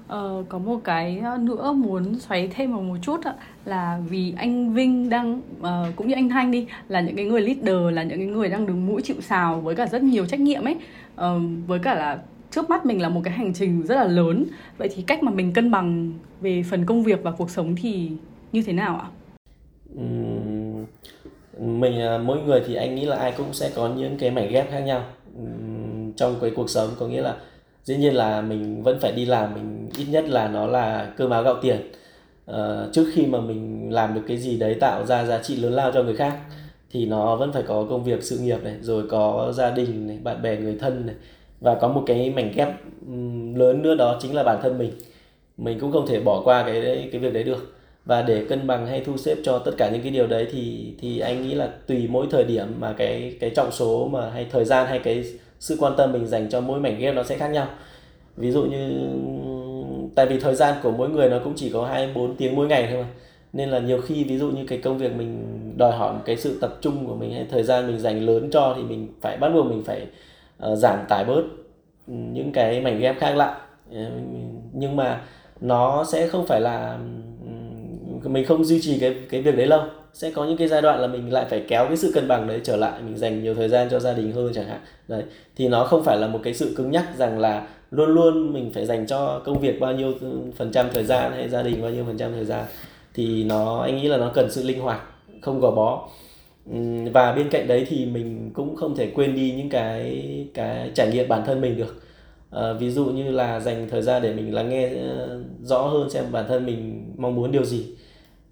Ờ, có một cái ờ, nữa muốn xoáy thêm vào một chút là vì anh Vinh đang uh, cũng như anh Thanh đi là những cái người leader là những cái người đang đứng mũi chịu sào với cả rất nhiều trách nhiệm ấy. Uh, với cả là trước mắt mình là một cái hành trình rất là lớn. Vậy thì cách mà mình cân bằng về phần công việc và cuộc sống thì như thế nào ạ? Uhm, mình à, mỗi người thì anh nghĩ là ai cũng sẽ có những cái mảnh ghép khác nhau. Uhm, trong cái cuộc sống có nghĩa là dĩ nhiên là mình vẫn phải đi làm mình ít nhất là nó là cơm áo gạo tiền. Uh, trước khi mà mình làm được cái gì đấy tạo ra giá trị lớn lao cho người khác thì nó vẫn phải có công việc sự nghiệp này rồi có gia đình này bạn bè người thân này. Và có một cái mảnh ghép lớn nữa đó chính là bản thân mình. Mình cũng không thể bỏ qua cái cái việc đấy được. Và để cân bằng hay thu xếp cho tất cả những cái điều đấy thì thì anh nghĩ là tùy mỗi thời điểm mà cái cái trọng số mà hay thời gian hay cái sự quan tâm mình dành cho mỗi mảnh ghép nó sẽ khác nhau. Ví dụ như tại vì thời gian của mỗi người nó cũng chỉ có hai bốn tiếng mỗi ngày thôi mà. Nên là nhiều khi ví dụ như cái công việc mình đòi hỏi cái sự tập trung của mình hay thời gian mình dành lớn cho thì mình phải bắt buộc mình phải uh, giảm tải bớt những cái mảnh ghép khác lại. Ờ, nhưng mà nó sẽ không phải là mình không duy trì cái cái việc đấy lâu sẽ có những cái giai đoạn là mình lại phải kéo cái sự cân bằng đấy trở lại mình dành nhiều thời gian cho gia đình hơn chẳng hạn. Đấy thì nó không phải là một cái sự cứng nhắc rằng là luôn luôn mình phải dành cho công việc bao nhiêu phần trăm thời gian hay gia đình bao nhiêu phần trăm thời gian. Thì nó anh nghĩ là nó cần sự linh hoạt không gò bó. Và bên cạnh đấy thì mình cũng không thể quên đi những cái cái trải nghiệm bản thân mình được. À, ví dụ như là dành thời gian để mình lắng nghe ờ, rõ hơn xem bản thân mình mong muốn điều gì.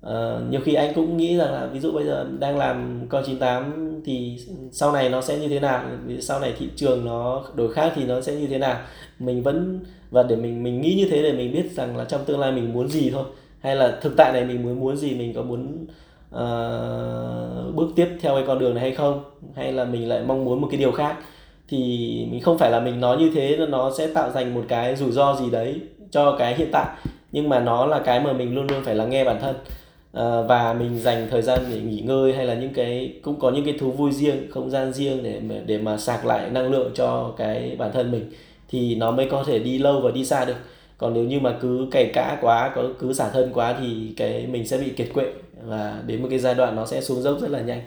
Ờ, nhiều khi anh cũng nghĩ rằng là ví dụ bây giờ đang làm con 98 thì sau này nó sẽ như thế nào? Sau này thị trường nó đổi khác thì nó sẽ như thế nào? Mình vẫn và để mình mình nghĩ như thế để mình biết rằng là trong tương lai mình muốn gì thôi. Hay là thực tại này mình muốn muốn gì? Mình có muốn uh, bước tiếp theo cái con đường này hay không? Hay là mình lại mong muốn một cái điều khác? Thì mình không phải là mình nói như thế nó sẽ tạo thành một cái rủi ro gì đấy cho cái hiện tại. Nhưng mà nó là cái mà mình luôn luôn phải lắng nghe bản thân à, và mình dành thời gian để nghỉ ngơi hay là những cái cũng có những cái thú vui riêng không gian riêng để để mà sạc lại năng lượng cho cái bản thân mình thì nó mới có thể đi lâu và đi xa được. Còn nếu như mà cứ cày cã quá có cứ xả thân quá thì cái mình sẽ bị kiệt quệ và đến một cái giai đoạn nó sẽ xuống dốc rất là nhanh.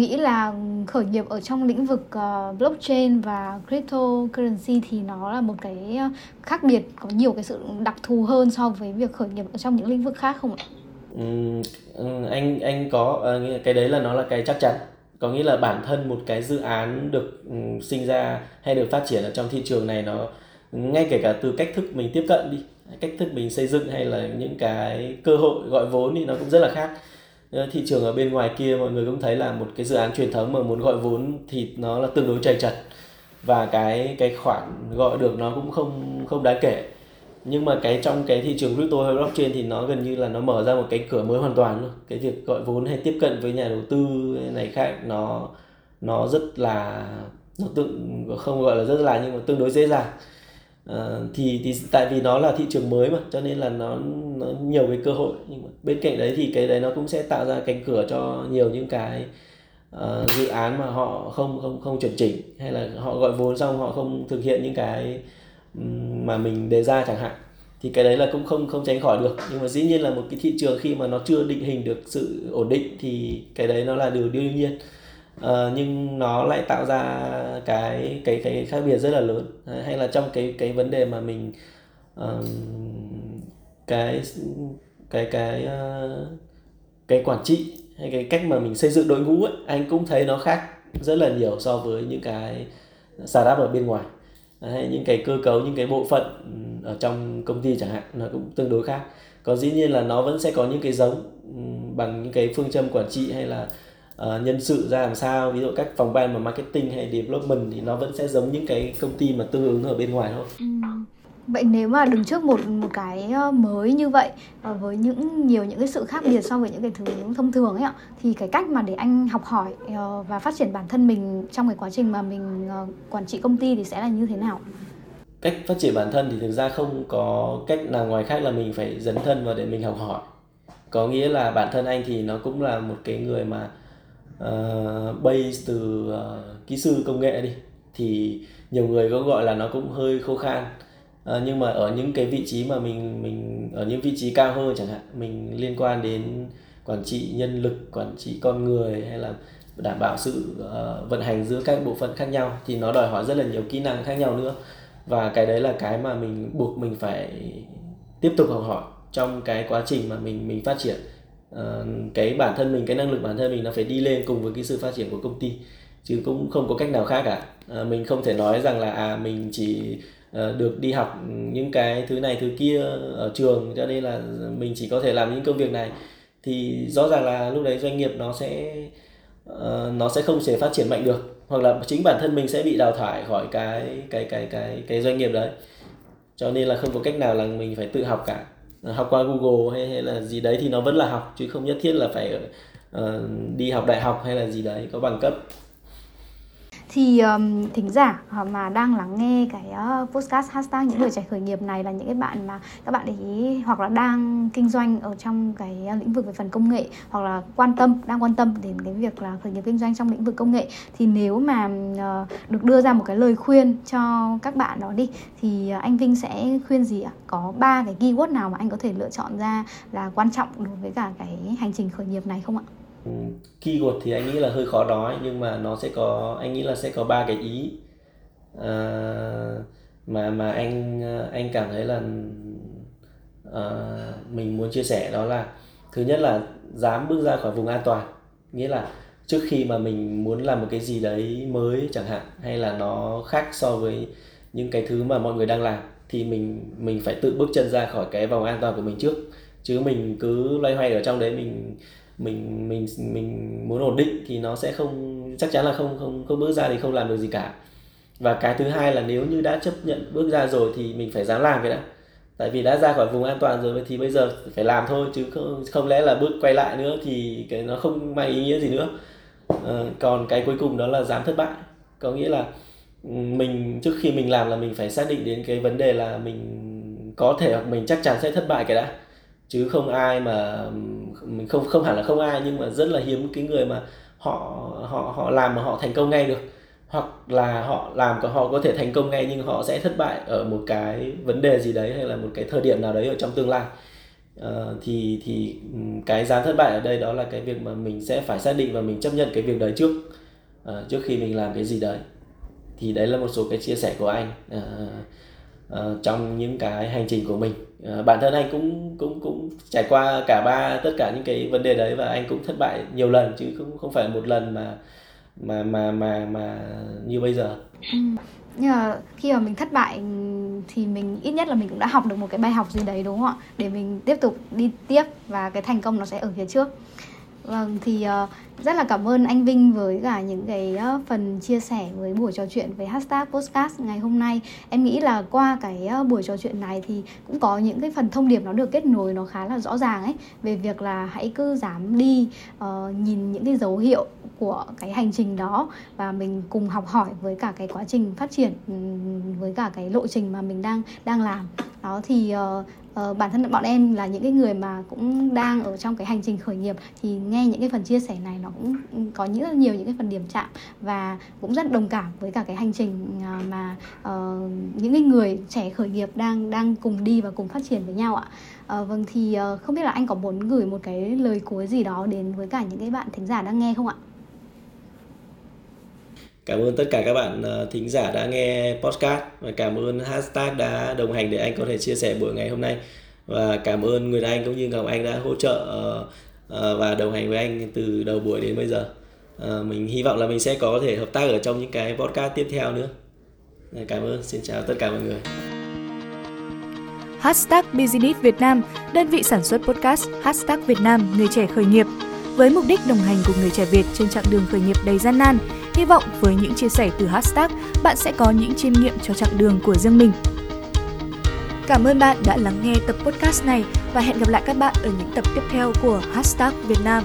Nghĩ là khởi nghiệp ở trong lĩnh vực uh, blockchain và cryptocurrency thì nó là một cái ờ, khác biệt có nhiều cái sự đặc thù hơn so với việc khởi nghiệp ở trong những lĩnh vực khác không ạ? Ừ, anh anh có ờ, cái đấy là nó là cái chắc chắn có nghĩa là bản thân một cái dự án được sinh ra hay được phát triển ở trong thị trường này nó ngay kể cả từ cách thức mình tiếp cận đi cách thức mình xây dựng hay là những cái cơ hội gọi vốn thì nó cũng rất là khác Ờ, thị trường ở bên ngoài kia mọi người cũng thấy là một cái dự án truyền thống mà muốn gọi vốn thì nó là tương đối chầy chật. Và cái cái khoản gọi được nó cũng không không đáng kể. Nhưng mà cái trong cái thị trường crypto hay blockchain thì nó gần như là nó mở ra một cái cửa mới hoàn toàn luôn. Cái việc gọi vốn hay tiếp cận với nhà đầu tư này khác nó nó rất là, nó tự, không gọi là rất là nhưng mà tương đối dễ dàng. Ờ, thì thì tại vì nó là thị trường mới mà cho nên là nó nó nhiều cái cơ hội. Nhưng mà bên cạnh đấy thì cái đấy nó cũng sẽ tạo ra cánh cửa cho nhiều những cái uh, dự án mà họ không không không chuẩn chỉnh hay là họ gọi vốn xong họ không thực hiện những cái mà mình đề ra chẳng hạn. Thì cái đấy là cũng không không tránh khỏi được. Nhưng mà dĩ nhiên là một cái thị trường khi mà nó chưa định hình được sự ổn định thì cái đấy nó là điều đương nhiên uh, nhưng nó lại tạo ra cái cái cái khác biệt rất là lớn. Hay là trong cái cái vấn đề mà mình uh, cái cái cái uh, cái quản trị hay cái cách mà mình xây dựng đội ngũ ấy, anh cũng thấy nó khác rất là nhiều so với những cái startup ở bên ngoài. Hay những cái cơ cấu những cái bộ phận ở trong công ty chẳng hạn nó cũng tương đối khác. Có dĩ nhiên là nó vẫn sẽ có những cái giống bằng những cái phương châm quản trị hay là uh, nhân sự ra làm sao ví dụ các phòng ban mà marketing hay development thì nó vẫn sẽ giống những cái công ty mà tương ứng ở bên ngoài thôi ừ. Vậy nếu mà đứng trước một một cái ờ, mới như vậy và với những nhiều những cái sự khác biệt so với những cái thứ thông thường ấy ạ thì cái cách mà để anh học hỏi ờ, và phát triển bản thân mình trong cái quá trình mà mình quản trị công ty thì sẽ là như thế nào? Cách phát triển bản thân thì thực ra không có cách nào ngoài khác là mình phải dấn thân vào để mình học hỏi. Có nghĩa là bản thân anh thì nó cũng là một cái người mà Ờ, uh, base từ uh, kỹ sư công nghệ đi thì nhiều người có gọi là nó cũng hơi khô khan. Uh, nhưng mà ở những cái vị trí mà mình mình ở những vị trí cao hơn chẳng hạn mình liên quan đến quản trị nhân lực quản trị con người hay là đảm bảo sự uh, vận hành giữa các bộ phận khác nhau thì nó đòi hỏi rất là nhiều kỹ năng khác nhau nữa. Và cái đấy là cái mà mình buộc mình phải tiếp tục học hỏi trong cái quá trình mà mình mình phát triển. Ờ, cái bản thân mình cái năng lực bản thân mình nó phải đi lên cùng với cái sự phát triển của công ty chứ cũng không có cách nào khác cả. Uh, mình không thể nói rằng là à mình chỉ uh, được đi học những cái thứ này thứ kia ở trường cho nên là mình chỉ có thể làm những công việc này. Thì rõ ràng là lúc đấy doanh nghiệp nó sẽ uh, nó sẽ không thể phát triển mạnh được hoặc là chính bản thân mình sẽ bị đào thải khỏi cái cái cái cái cái doanh nghiệp đấy. Cho nên là không có cách nào là mình phải tự học cả. Ờ, học qua Google hay, hay là gì đấy thì nó vẫn là học chứ không nhất thiết là phải uh, đi học đại học hay là gì đấy có bằng cấp thì um, thính giả ờ, mà đang lắng nghe cái uh, podcast hashtag những người trẻ khởi nghiệp này là những cái bạn mà các bạn ý hoặc là đang kinh doanh ở trong cái ờ, lĩnh vực về phần công nghệ hoặc là quan tâm đang quan tâm đến cái việc là khởi nghiệp kinh doanh trong lĩnh vực công nghệ thì nếu mà uh, được đưa ra một cái lời khuyên cho các bạn đó đi thì anh Vinh sẽ khuyên gì ạ? Có ba cái keyword nào mà anh có thể lựa chọn ra là quan trọng đối với cả cái hành trình khởi nghiệp này không ạ? Ừ, keyword thì anh nghĩ là hơi khó nói nhưng mà nó sẽ có anh nghĩ là sẽ có ba cái ý. À, mà mà anh anh cảm thấy là à, mình muốn chia sẻ đó là thứ nhất là dám bước ra khỏi vùng an toàn. Nghĩa là trước khi mà mình muốn làm một cái gì đấy mới chẳng hạn hay là nó khác so với những cái thứ mà mọi người đang làm thì mình mình phải tự bước chân ra khỏi cái vòng an toàn của mình trước. Chứ mình cứ loay hoay ở trong đấy mình mình mình mình muốn ổn định thì nó sẽ không chắc chắn là không không không bước ra thì không làm được gì cả. Và cái thứ hai là nếu như đã chấp nhận bước ra rồi thì mình phải dám làm cái đã. Tại vì đã ra khỏi vùng an toàn rồi thì bây giờ phải làm thôi chứ không, không lẽ là bước quay lại nữa thì cái nó không mang ý nghĩa gì nữa. À, còn cái cuối cùng đó là dám thất bại. Có nghĩa là ừ, mình trước khi mình làm là mình phải xác định đến cái vấn đề là mình có thể hoặc mình chắc chắn sẽ thất bại cái đã chứ không ai mà mình không không hẳn là không ai nhưng mà rất là hiếm cái người mà họ họ họ làm mà họ thành công ngay được. Hoặc là họ làm họ có thể thành công ngay nhưng họ sẽ thất bại ở một cái vấn đề gì đấy hay là một cái thời điểm nào đấy ở trong tương lai. Uh, thì thì ừ, cái giá thất bại ở đây đó là cái việc mà mình sẽ phải xác định và mình chấp nhận cái việc đấy trước. Uh, trước khi mình làm cái gì đấy. Thì đấy là một số cái chia sẻ của anh. Uh, uh, trong những cái hành trình của mình. Uh, bản thân anh cũng cũng cũng trải qua cả ba tất cả những cái vấn đề đấy và anh cũng thất bại nhiều lần chứ không không phải một lần mà mà mà mà mà như bây giờ. Ừ. nhưng mà khi mà mình thất bại thì mình ít nhất là mình cũng đã học được một cái bài học gì đấy đúng không ạ? Để mình tiếp tục đi tiếp và cái thành công nó sẽ ở phía trước vâng thì uh, rất là cảm ơn anh Vinh với cả những cái uh, phần chia sẻ với buổi trò chuyện với hashtag podcast ngày hôm nay. Em nghĩ là qua cái uh, buổi trò chuyện này thì cũng có những cái phần thông điệp nó được kết nối nó khá là rõ ràng ấy về việc là hãy cứ dám đi uh, nhìn những cái dấu hiệu của cái hành trình đó và mình cùng học hỏi với cả cái quá trình phát triển với cả cái lộ trình mà mình đang đang làm. Đó thì uh, uh, bản thân bọn em là những cái người mà cũng đang ở trong cái hành trình khởi nghiệp thì nghe những cái phần chia sẻ này nó cũng có những rất nhiều những cái phần điểm chạm và cũng rất đồng cảm với cả cái hành trình uh, mà uh, những cái người trẻ khởi nghiệp đang đang cùng đi và cùng phát triển với nhau ạ. À, vâng thì uh, không biết là anh có muốn gửi một cái lời cuối gì đó đến với cả những cái bạn thính giả đang nghe không ạ? Cảm ơn tất cả các bạn ờ, thính giả đã nghe podcast và cảm ơn hashtag đã đồng hành để anh có thể chia sẻ buổi ngày hôm nay và cảm ơn Nguyệt Anh cũng như Ngọc Anh đã hỗ trợ ờ, ờ, và đồng hành với anh từ đầu buổi đến bây giờ. Mình hy vọng là mình sẽ có thể hợp tác ở trong những cái podcast tiếp theo nữa. Dạ, cảm ơn, xin chào tất cả mọi người. Hashtag Business Việt Nam, đơn vị sản xuất podcast Hashtag Việt Nam, người trẻ khởi nghiệp. Với mục đích đồng hành cùng người trẻ Việt trên chặng đường khởi nghiệp đầy gian nan, Hy vọng với những chia sẻ từ hashtag, bạn sẽ có những chiêm nghiệm cho chặng đường của riêng mình. Cảm ơn bạn đã lắng nghe tập podcast này và hẹn gặp lại các bạn ở những tập tiếp theo của hashtag Việt Nam.